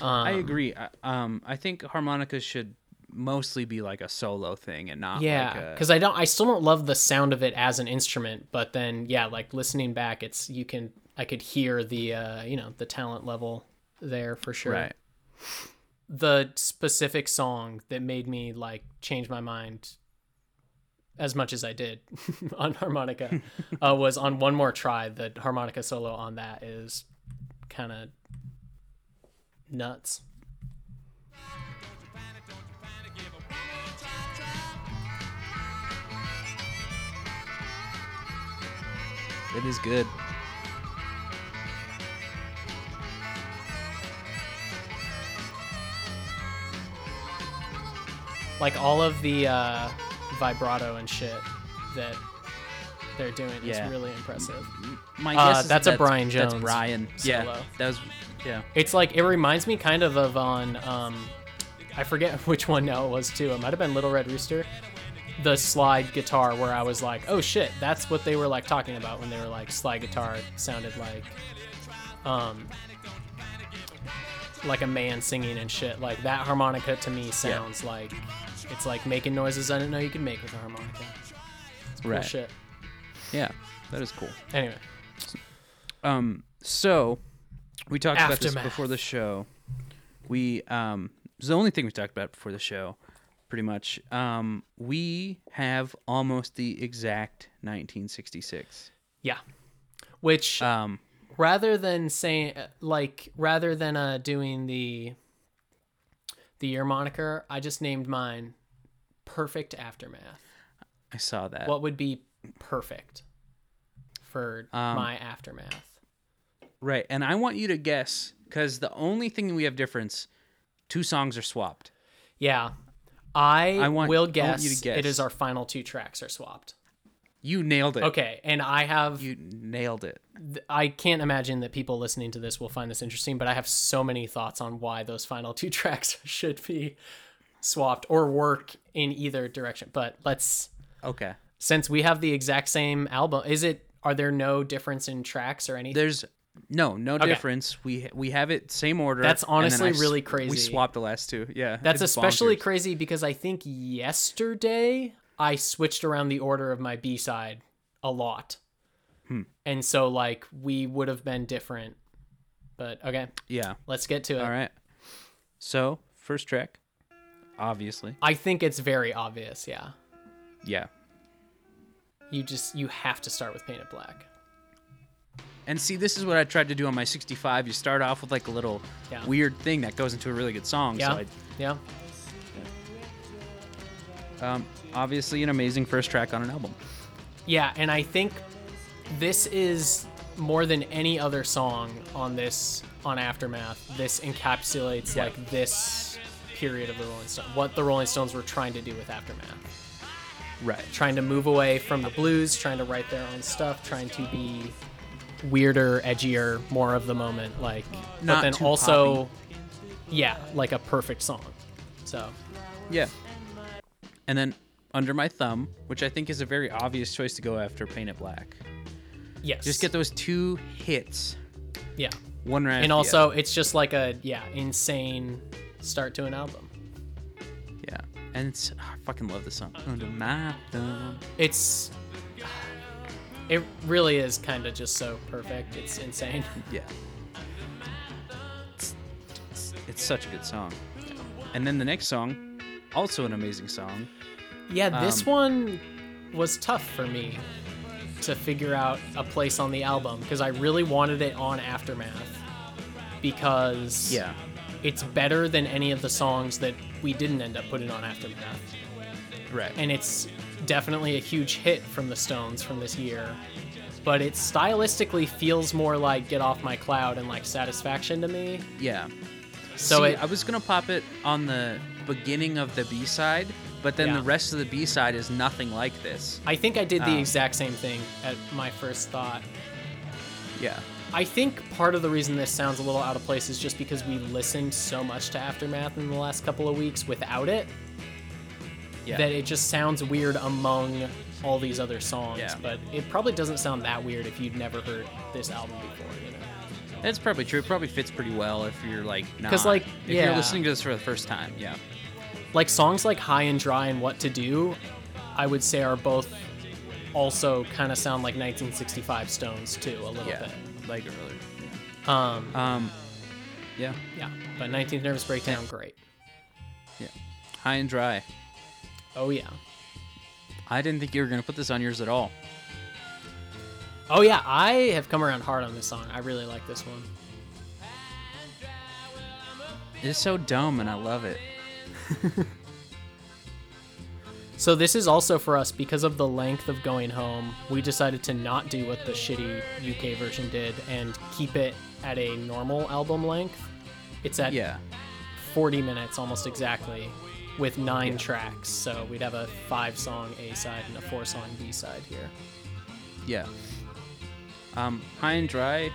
Um, I agree. I, um, I think harmonica should mostly be like a solo thing and not Yeah, a, because I don't, I still don't love the sound of it as an instrument, but then yeah, like listening back, it's you can, I could hear the, uh, you know, the talent level there for sure. right. The specific song that made me like change my mind as much as I did on harmonica uh, was on one more try. The harmonica solo on that is kind of nuts. It is good. Like all of the uh, vibrato and shit that they're doing Yeah. is really impressive. My Uh, guess is that's a Brian That's Jones Brian. Yeah, solo. that was. Yeah. It's like it reminds me kind of of on um, I forget which one now it was too. It might have been Little Red Rooster. The slide guitar where I was like, oh shit, that's what they were like talking about when they were like slide guitar sounded like um like a man singing and shit. Like that harmonica to me sounds like it's like making noises I didn't know you could make with a harmonica. It's cool Right. shit. Yeah, that is cool. Anyway, Um, so we talked about this before the show. We um, it's the only thing we talked about before the show, pretty much. Um, we have almost the exact 1966. yeah. Which Um, rather than saying like rather than uh doing the the year moniker i just named mine perfect aftermath I saw that. what would be perfect for Um, my aftermath right, and I want you to guess because the only thing we have difference, two songs are swapped. yeah i, I want- will I want guess, you to it guess. is our final two tracks are swapped You nailed it. Okay, and I have You nailed it. th- I can't imagine that people listening to this will find this interesting, but I have so many thoughts on why those final two tracks should be swapped or work in either direction. But let's Okay. since we have the exact same album, is it are there no difference in tracks or anything? There's no no difference. We we have it same order. That's honestly I really crazy. We swapped the last two. Yeah. That's especially bonkers. crazy because I think yesterday I switched around the order of my B side a lot. Hmm. And so like we would have been different. But okay, Yeah. let's get to it. All right. So first track, obviously. I think it's very obvious, yeah. Yeah. You just you have to start with Paint It Black. And see, this is what I tried to do on my 65. You start off with like a little Yeah. weird thing that goes into a really good song. Yeah. So yeah. Um, obviously, an amazing first track on an album. Yeah, and I think this is more than any other song on this on Aftermath. This encapsulates Yeah. like this period of the Rolling Stones. What the Rolling Stones were trying to do with Aftermath. Right. Trying to move away from the blues, trying to write their own stuff, trying to be weirder, edgier, more of the moment like but Not then too also yeah, like a perfect song. So, Yeah. And then Under My Thumb, which I think is a very obvious choice to go after Paint It Black. yes. Just get those two hits, yeah. one right. and also it's just like a yeah insane start to an album yeah. And it's ah, I fucking love this song. Under My Thumb. it's it really is kind of just so perfect it's insane Yeah. It's, it's, it's such a good song. And then the next song, also an amazing song. yeah this Um, one was tough for me to figure out a place on the album because i really wanted it on aftermath because Yeah. it's better than any of the songs that we didn't end up putting on aftermath Right. and it's definitely a huge hit from the Stones from this year. But it stylistically feels more like "Get Off My Cloud" and like "Satisfaction" to me. yeah. So See, it, I was gonna pop it on the beginning of the B side, but then Yeah. the rest of the B side is nothing like this. I think I did the um, exact same thing at my first thought. Yeah. I think part of the reason this sounds a little out of place is just because we listened so much to Aftermath in the last couple of weeks without it Yeah. that it just sounds weird among all these other songs. Yeah. But it probably doesn't sound that weird if you'd never heard this album before, you know. That's probably true. It probably fits pretty well if you're like not. Because like, if yeah. you're listening to this for the first time, yeah. Like songs like high and dry and what to do i would say are both also kind of sound like 1965 stones too a little Yeah. bit Like earlier. um Um yeah. yeah but 19th nervous breakdown great Yeah. High and dry. oh yeah I didn't think you were gonna put this on yours at all. oh yeah i have come around hard on this song i really like this one It's so dumb and I love it. so this is also for us because of the length of going home we decided to not do what the shitty uk version did and keep it at a normal album length it's at Yeah. 40 minutes almost exactly with nine tracks so we'd have a five song a side and a four song b side here Yeah. Um, high and dry.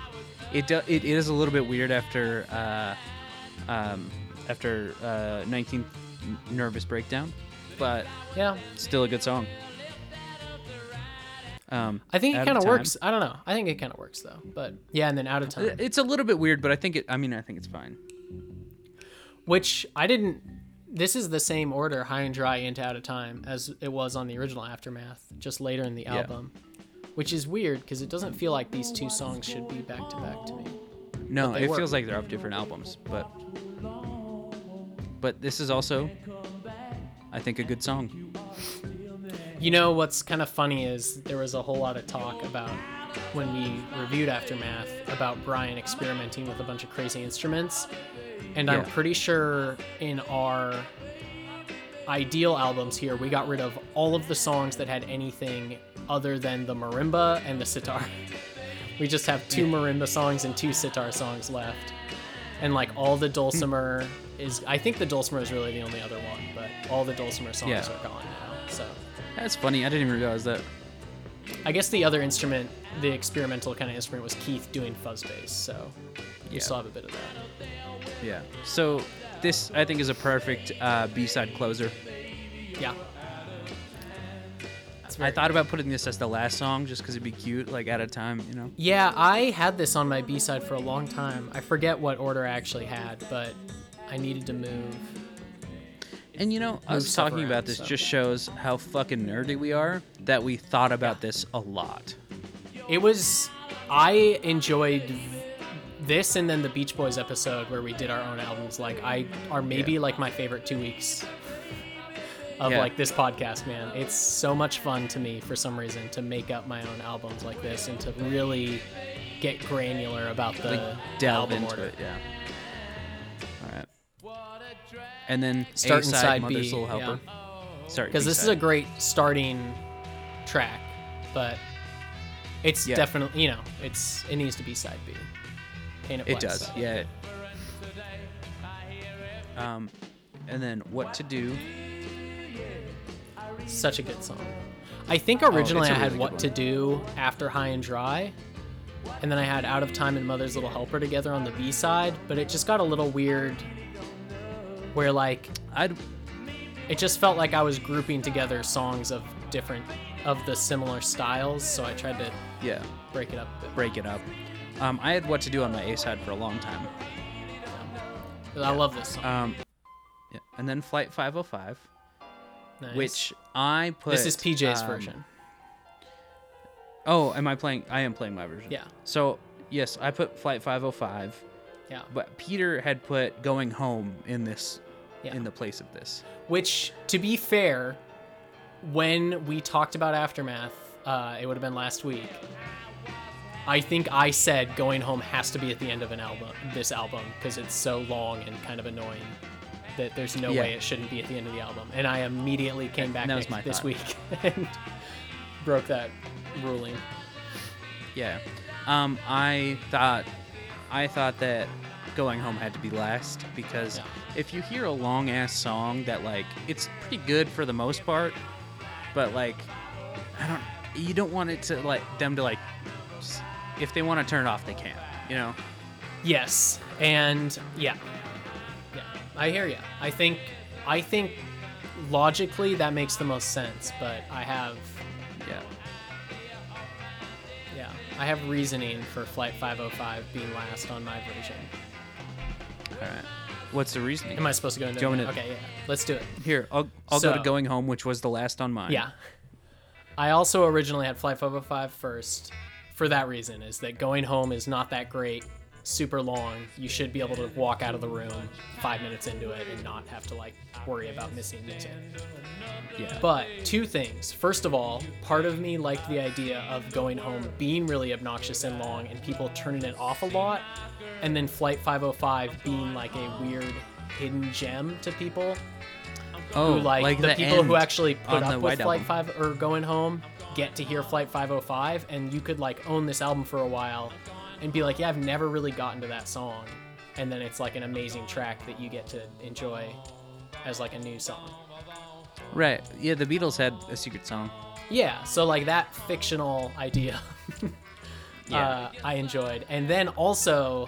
It do, it is a little bit weird after uh, um, after uh, 19th nervous breakdown, but yeah still a good song. Um, i think it kind of works i don't know i think it kind of works though but yeah and then out of time It's a little bit weird, but I think it. I mean, I think it's fine. which i didn't this is the same order high and dry into out of time as it was on the original aftermath just later in the album. Yeah. which is weird because it doesn't feel like these two songs should be back to back to me No, it work. feels like they're off different albums, but but this is also, I think, a good song. You know what's kind of funny is there was a whole lot of talk about when we reviewed Aftermath about Brian experimenting with a bunch of crazy instruments. And I'm pretty sure in our ideal albums here, we got rid of all of the songs that had anything other than the marimba and the sitar. We just have two marimba songs and two sitar songs left. And like all the dulcimer is, I think the dulcimer is really the only other one, but all the dulcimer songs Yeah. are gone now. So. That's funny. I didn't even realize that. I guess the other instrument, the experimental kind of instrument, was Keith doing fuzz bass. So you Yeah. still have a bit of that. Yeah. So this I think is a perfect uh, B-side closer. Yeah. I thought about putting this as the last song just because it'd be cute, like at a time, you know. Yeah, I had this on my B side for a long time. I forget what order I actually had, but I needed to move. And you know, us stuff talking around, about this so. just shows how fucking nerdy we are. That we thought about this a lot. It was. I enjoyed this and then the Beach Boys episode where we did our own albums. Like, I are maybe Yeah. like my favorite two weeks of Yeah. like this podcast, man. It's so much fun to me for some reason to make up my own albums like this and to really get granular about the Like delve album into order. it, yeah. And then Start inside Mother's B, Little Helper. Start because this is a great starting track, but it's Yeah. definitely you know it's it needs to be side B. Paint it, It does, side. yeah. Um, and then what to do? Such a good song. I think Oh, originally a I had What good to. Do after High and Dry, and then I had Out of Time and Mother's Little Helper together on the B side, but it just got a little weird. Where like I'd it just felt like I was grouping together songs of different of the similar styles, so I tried to yeah break it up. Break it up. Um, I had what to do on my A side for a long time. Yeah. I love this song. Um, yeah. and then Flight 505, Nice. which I put. this is PJ's um, version. Oh, am I playing? I am playing my version. Yeah. So yes, I put Flight 505, Yeah. but Peter had put Going Home in this, Yeah. in the place of this. Which, to be fair, when we talked about Aftermath, uh, it would have been last week. I think I said going home has to be at the end of an album, this album, because it's so long and kind of annoying that there's no Yeah. way it shouldn't be at the end of the album. And I immediately came back next- this week and broke that ruling. Yeah. Um, I thought, I thought that Going Home had to be last because Yeah. if you hear a long ass song that like it's pretty good for the most part, but like I don't, you don't want it to like them to like, if they want to turn it off, they can. You know. Yes, and yeah, yeah, I hear you. I think, I think, logically that makes the most sense. But I have, Yeah. yeah, I have reasoning for Flight 505 being last on my version. All right. What's the reasoning? Am I supposed to go into? Go it? into- Okay, yeah, let's do it. Here, I'll I'll go to Going Home, which was the last on mine. Yeah, I also originally had Flight 505 first. For that reason, is that going home is not that great, super long. You should be able to walk out of the room five minutes into it and not have to like worry about missing music. Yeah. But two things. First of all, part of me liked the idea of going home being really obnoxious and long and people turning it off a lot. And then Flight 505 being like a weird hidden gem to people oh, who like, the, people who actually put up with Flight Album. 5 or going home get to hear Flight 505 and you could like own this album for a while and be like, yeah, I've never really gotten to that song. And then it's like an amazing track that you get to enjoy as like a new song. Right. Yeah, the Beatles had a secret song. Yeah, so like that fictional idea, Yeah. uh, I enjoyed, and then also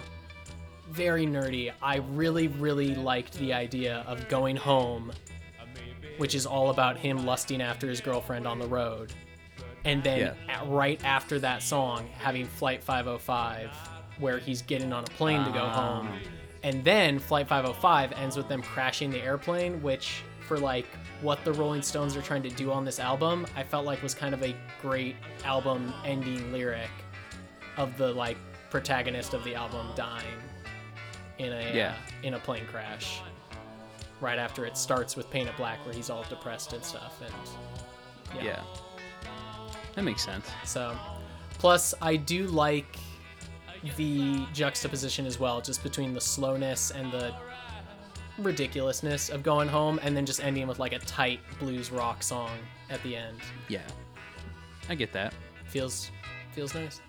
very nerdy. I really, really liked the idea of going home, which is all about him lusting after his girlfriend on the road, and then Yeah. at, right after that song having Flight 505, where he's getting on a plane to go home, Ah. and then Flight 505 ends with them crashing the airplane, which for like what the Rolling Stones are trying to do on this album, I felt like was kind of a great album ending lyric of the like protagonist of the album dying in a Yeah. uh, in a plane crash. Right after it starts with Paint It Black, where he's all depressed and stuff, and Yeah. That makes sense. so, plus, I do like the juxtaposition as well, just between the slowness and the ridiculousness of going home, and then just ending with like a tight blues rock song at the end. Yeah. I get that. Feels feels nice.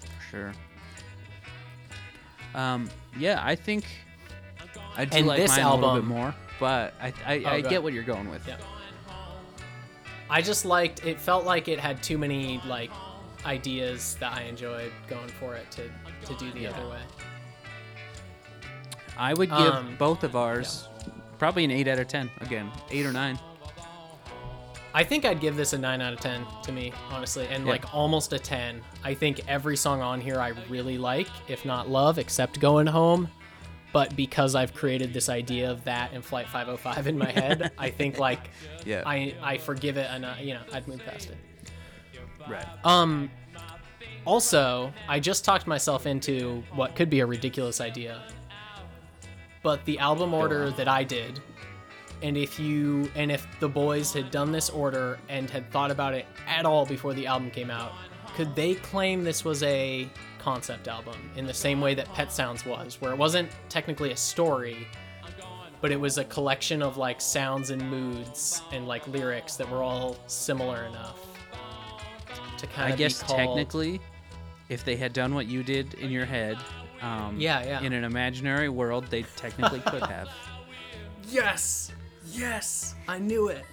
For sure. Um, yeah, I think I do And like this mine a little bit album- more, but I I, I get ahead. what you're going with. Yeah. I just liked. It felt like it had too many like ideas that I enjoyed going for it to to do the Yeah. other way. I would give Um, both of ours probably an eight out of ten. Again, eight or nine. I think I'd give this a 9 out of 10 to me, honestly, and Yeah. like almost a 10. I think every song on here I really like, if not love, except Going Home. But because I've created this idea of that in Flight 505 in my head, I think like Yeah. I I forgive it and uh, you know, I'd move past it. right. Um also, I just talked myself into what could be a ridiculous idea. But the album order that I did, and if you and if the boys had done this order and had thought about it at all before the album came out, could they claim this was a concept album in the same way that Pet Sounds was, where it wasn't technically a story, but it was a collection of like sounds and moods and like lyrics that were all similar enough to kind of. I guess be called, technically, if they had done what you did in your head, um, Yeah, yeah. in an imaginary world, they technically could have. Yes, yes, I knew it.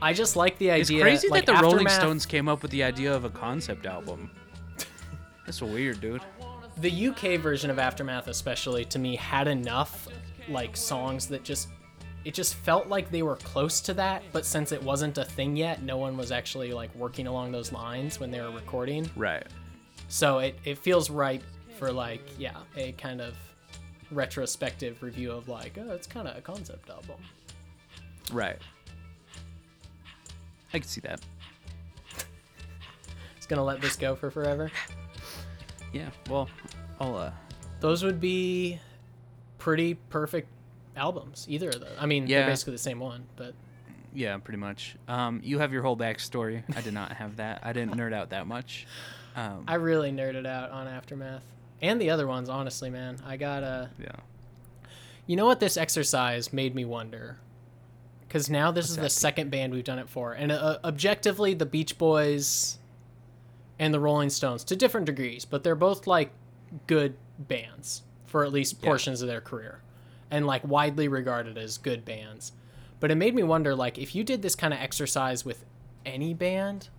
I just like the idea. It's idea. crazy like, that the Rolling Stones came up with the idea of a concept album. That's weird, dude. the UK version of Aftermath, especially to me, had enough like songs that just it just felt like they were close to that. But since it wasn't a thing yet, no one was actually like working along those lines when they were recording. Right. So it it feels right for like yeah a kind of retrospective review of like oh it's kind of a concept album. Right. I can see that. It's gonna let this go for forever. Yeah. Well, I'll uh. those would be pretty perfect albums. Either of those. I mean, Yeah. they're basically the same one, but Yeah, pretty much. Um, you have your whole backstory. I did not have that. I didn't nerd out that much. Um, I really nerded out on Aftermath and the other ones. Honestly, man, I got a. yeah. You know what? This exercise made me wonder. Because now this is the second band we've done it for, and uh, objectively, the Beach Boys and the Rolling Stones to different degrees, but they're both like good bands for at least Yeah. portions of their career, and like widely regarded as good bands. But it made me wonder, like, if you did this kind of exercise with any band,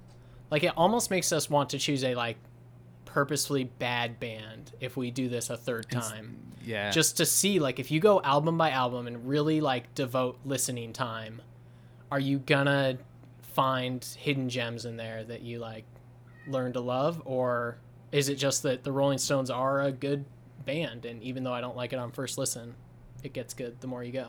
like it almost makes us want to choose a like purposefully bad band if we do this a third time Yeah. just to see like if you go album by album and really like devote listening time are you gonna find hidden gems in there that you like learn to love or is it just that the rolling stones are a good band and even though i don't like it on first listen it gets good the more you go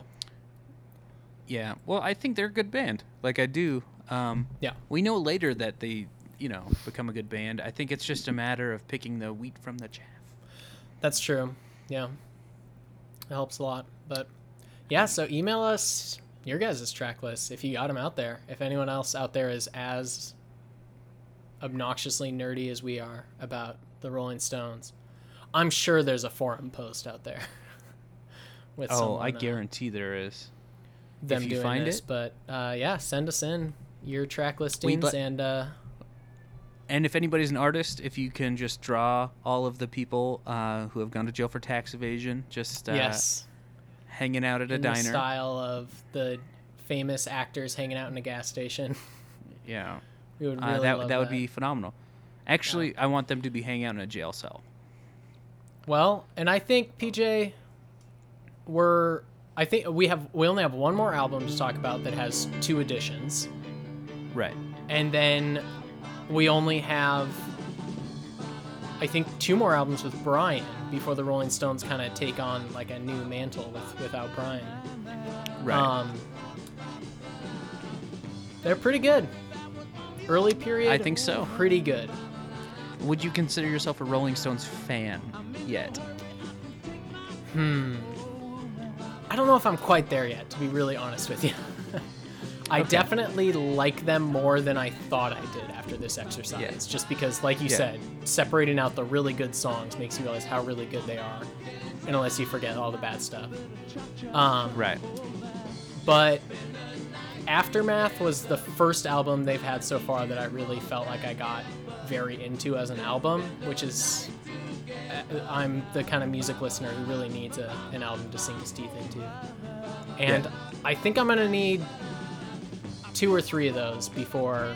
Yeah, well, I think they're a good band. Like I do. Um, Yeah. We know later that they, you know, become a good band. I think it's just a matter of picking the wheat from the chaff. that's true yeah it helps a lot but yeah so email us your guys' track lists if you got them out there if anyone else out there is as obnoxiously nerdy as we are about the rolling stones i'm sure there's a forum post out there with Oh, I guarantee there is. them you doing find this it. but uh, yeah send us in your track listings let- and uh, And if anybody's an artist, if you can just draw all of the people uh, who have gone to jail for tax evasion, just uh, yes hanging out at a in diner. style of the famous actors hanging out in a gas station Yeah, we would uh, really that love that would be phenomenal. Actually, I want them to be hanging out in a jail cell. Well, and I think PJ, we're I think we have we only have one more album to talk about that has two editions, Right. and then we only have I think two more albums with Brian before the Rolling Stones kind of take on like a new mantle with without Brian. Right. Um, they're pretty good. Early period. I think so. Pretty good. Would you consider yourself a Rolling Stones fan yet? Hmm. I don't know if I'm quite there yet, to be really honest with you. I definitely like them more than I thought I did after this exercise. Yeah. Just because, like you Yeah. said, separating out the really good songs makes you realize how really good they are, and unless you forget all the bad stuff. Um, Right. but Aftermath was the first album they've had so far that I really felt like I got very into as an album, which is uh, I'm the kind of music listener who really needs a, an album to sink his teeth into. And Yeah. I think I'm gonna need two or three of those before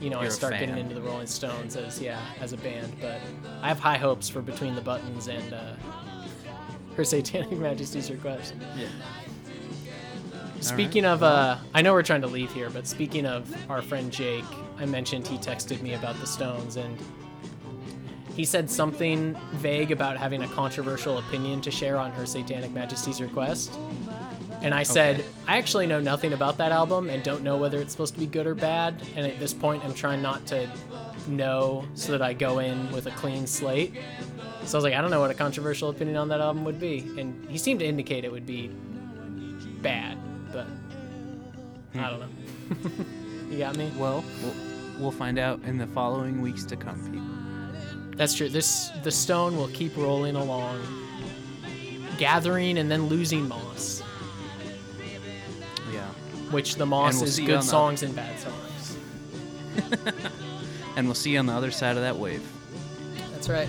you know I You're a start getting into the Rolling Stones as yeah as a band. But I have high hopes for Between the Buttons and uh, Her Satanic Majesty's Request. Yeah. Speaking of, uh, I know we're trying to leave here, but speaking of our friend Jake, I mentioned he texted me about the Stones, and he said something vague about having a controversial opinion to share on Her Satanic Majesty's Request. And I said, Okay. I actually know nothing about that album and don't know whether it's supposed to be good or bad. And at this point, I'm trying not to know so that I go in with a clean slate. So I was like, I don't know what a controversial opinion on that album would be. And he seemed to indicate it would be bad, but I don't know. you got me? Well, well, we'll find out in the following weeks to come, Pete. That's true. This the stone will keep rolling along, gathering and then losing moss, Yeah. which the moss we'll is good songs and bad songs. And we'll see you on the other side of that wave. That's right.